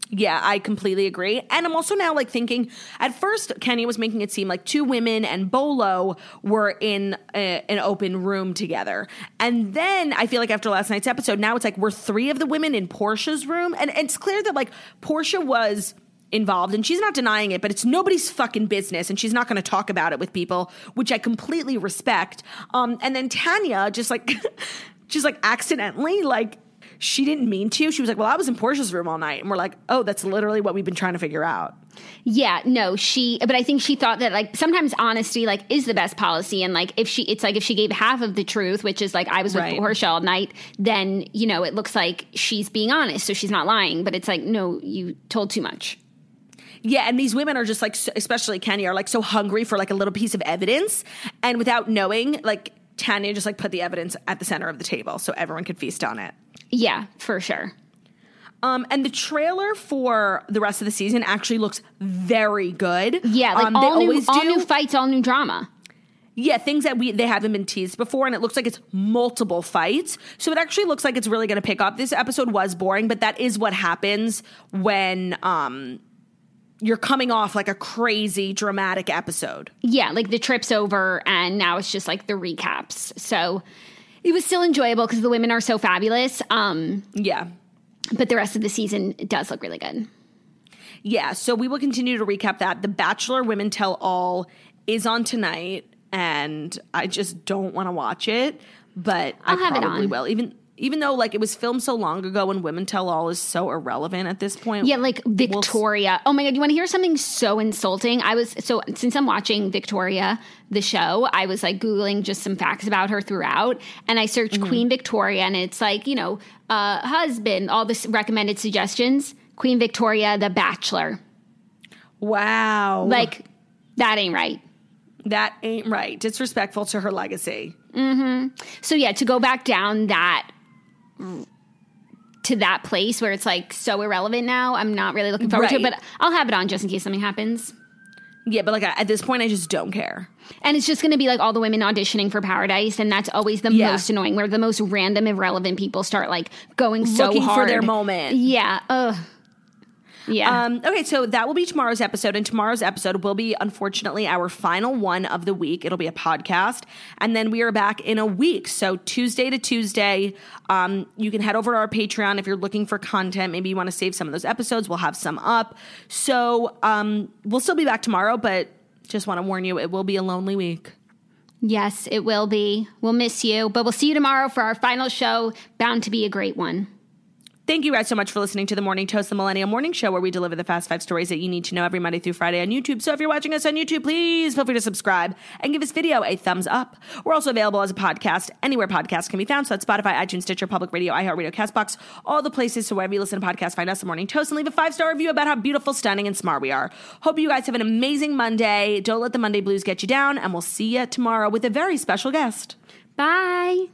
Yeah, I completely agree. And I'm also now like thinking at first Kenya was making it seem like two women and Bolo were in a, an open room together. And then I feel like after last night's episode, now it's like we're three of the women in Porsha's room. And, and it's clear that like Porsha was involved and she's not denying it, but it's nobody's fucking business and she's not going to talk about it with people, which I completely respect. Um, and then Tanya just like, just like accidentally like she didn't mean to. She was like, "Well, I was in Porsha's room all night," and we're like, "Oh, that's literally what we've been trying to figure out." Yeah, no, she but I think she thought that like sometimes honesty like is the best policy and like if she it's like if she gave half of the truth, which is like I was with Right. Porsha all night, then you know, it looks like she's being honest, so she's not lying, but it's like no, you told too much. Yeah, and these women are just like, especially Kenny, are like so hungry for like a little piece of evidence, and without knowing, like Tanya just like put the evidence at the center of the table so everyone could feast on it. Yeah, for sure. Um, and the trailer for the rest of the season actually looks very good. Yeah, like um, all new all new fights, all new drama. Yeah, things that we they haven't been teased before, and it looks like it's multiple fights. So it actually looks like it's really going to pick up. This episode was boring, but that is what happens when um you're coming off like a crazy dramatic episode. Yeah, like the trip's over and now it's just like the recaps. So it was still enjoyable because the women are so fabulous. Um, Yeah. but the rest of the season does look really good. Yeah, so we will continue to recap that. The Bachelor Women Tell All is on tonight, and I just don't want to watch it, but I'll I have it probably on. will. Even even though like it was filmed so long ago and Women Tell All is so irrelevant at this point. Yeah, like We'll s- Victoria. oh my god, you want to hear something so insulting? I was so since I'm watching Victoria, the show, I was like googling just some facts about her throughout, and I searched Mm-hmm. Queen Victoria, and it's like you know, uh, husband, all the recommended suggestions. Queen Victoria, The Bachelor, wow. like that ain't right. that ain't right. Disrespectful to her legacy. Mm-hmm. So yeah, to go back down that to that place where it's like so irrelevant now, I'm not really looking forward to it. But I'll have it on just in case something happens. Yeah, but like at this point I just don't care. And it's just going to be like all the women auditioning for Paradise, and that's always the Yeah. most annoying, where the most random, irrelevant people start like going so Looking for their moment. Yeah. Ugh. Yeah. Um, okay, so that will be tomorrow's episode, and tomorrow's episode will be unfortunately our final one of the week. It'll be a podcast, and then we are back in a week. So Tuesday to Tuesday, um, you can head over to our Patreon if you're looking for content. Maybe you want to save some of those episodes. We'll have some up. So um, we'll still be back tomorrow, but just want to warn you, it will be a lonely week. yes, it will be. We'll miss you, but we'll see you tomorrow for our final show. Bound to be a great one. Thank you guys so much for listening to the Morning Toast, the Millennial Morning Show, where we deliver the fast five stories that you need to know every Monday through Friday on YouTube. So if you're watching us on YouTube, please feel free to subscribe and give this video a thumbs up. We're also available as a podcast anywhere podcasts can be found. So that's Spotify, iTunes, Stitcher, Public Radio, iHeartRadio, Castbox, all the places. So wherever you listen to podcasts, find us the Morning Toast and leave a five star review about how beautiful, stunning, and smart we are. Hope you guys have an amazing Monday. Don't let the Monday blues get you down, and we'll see you tomorrow with a very special guest. Bye.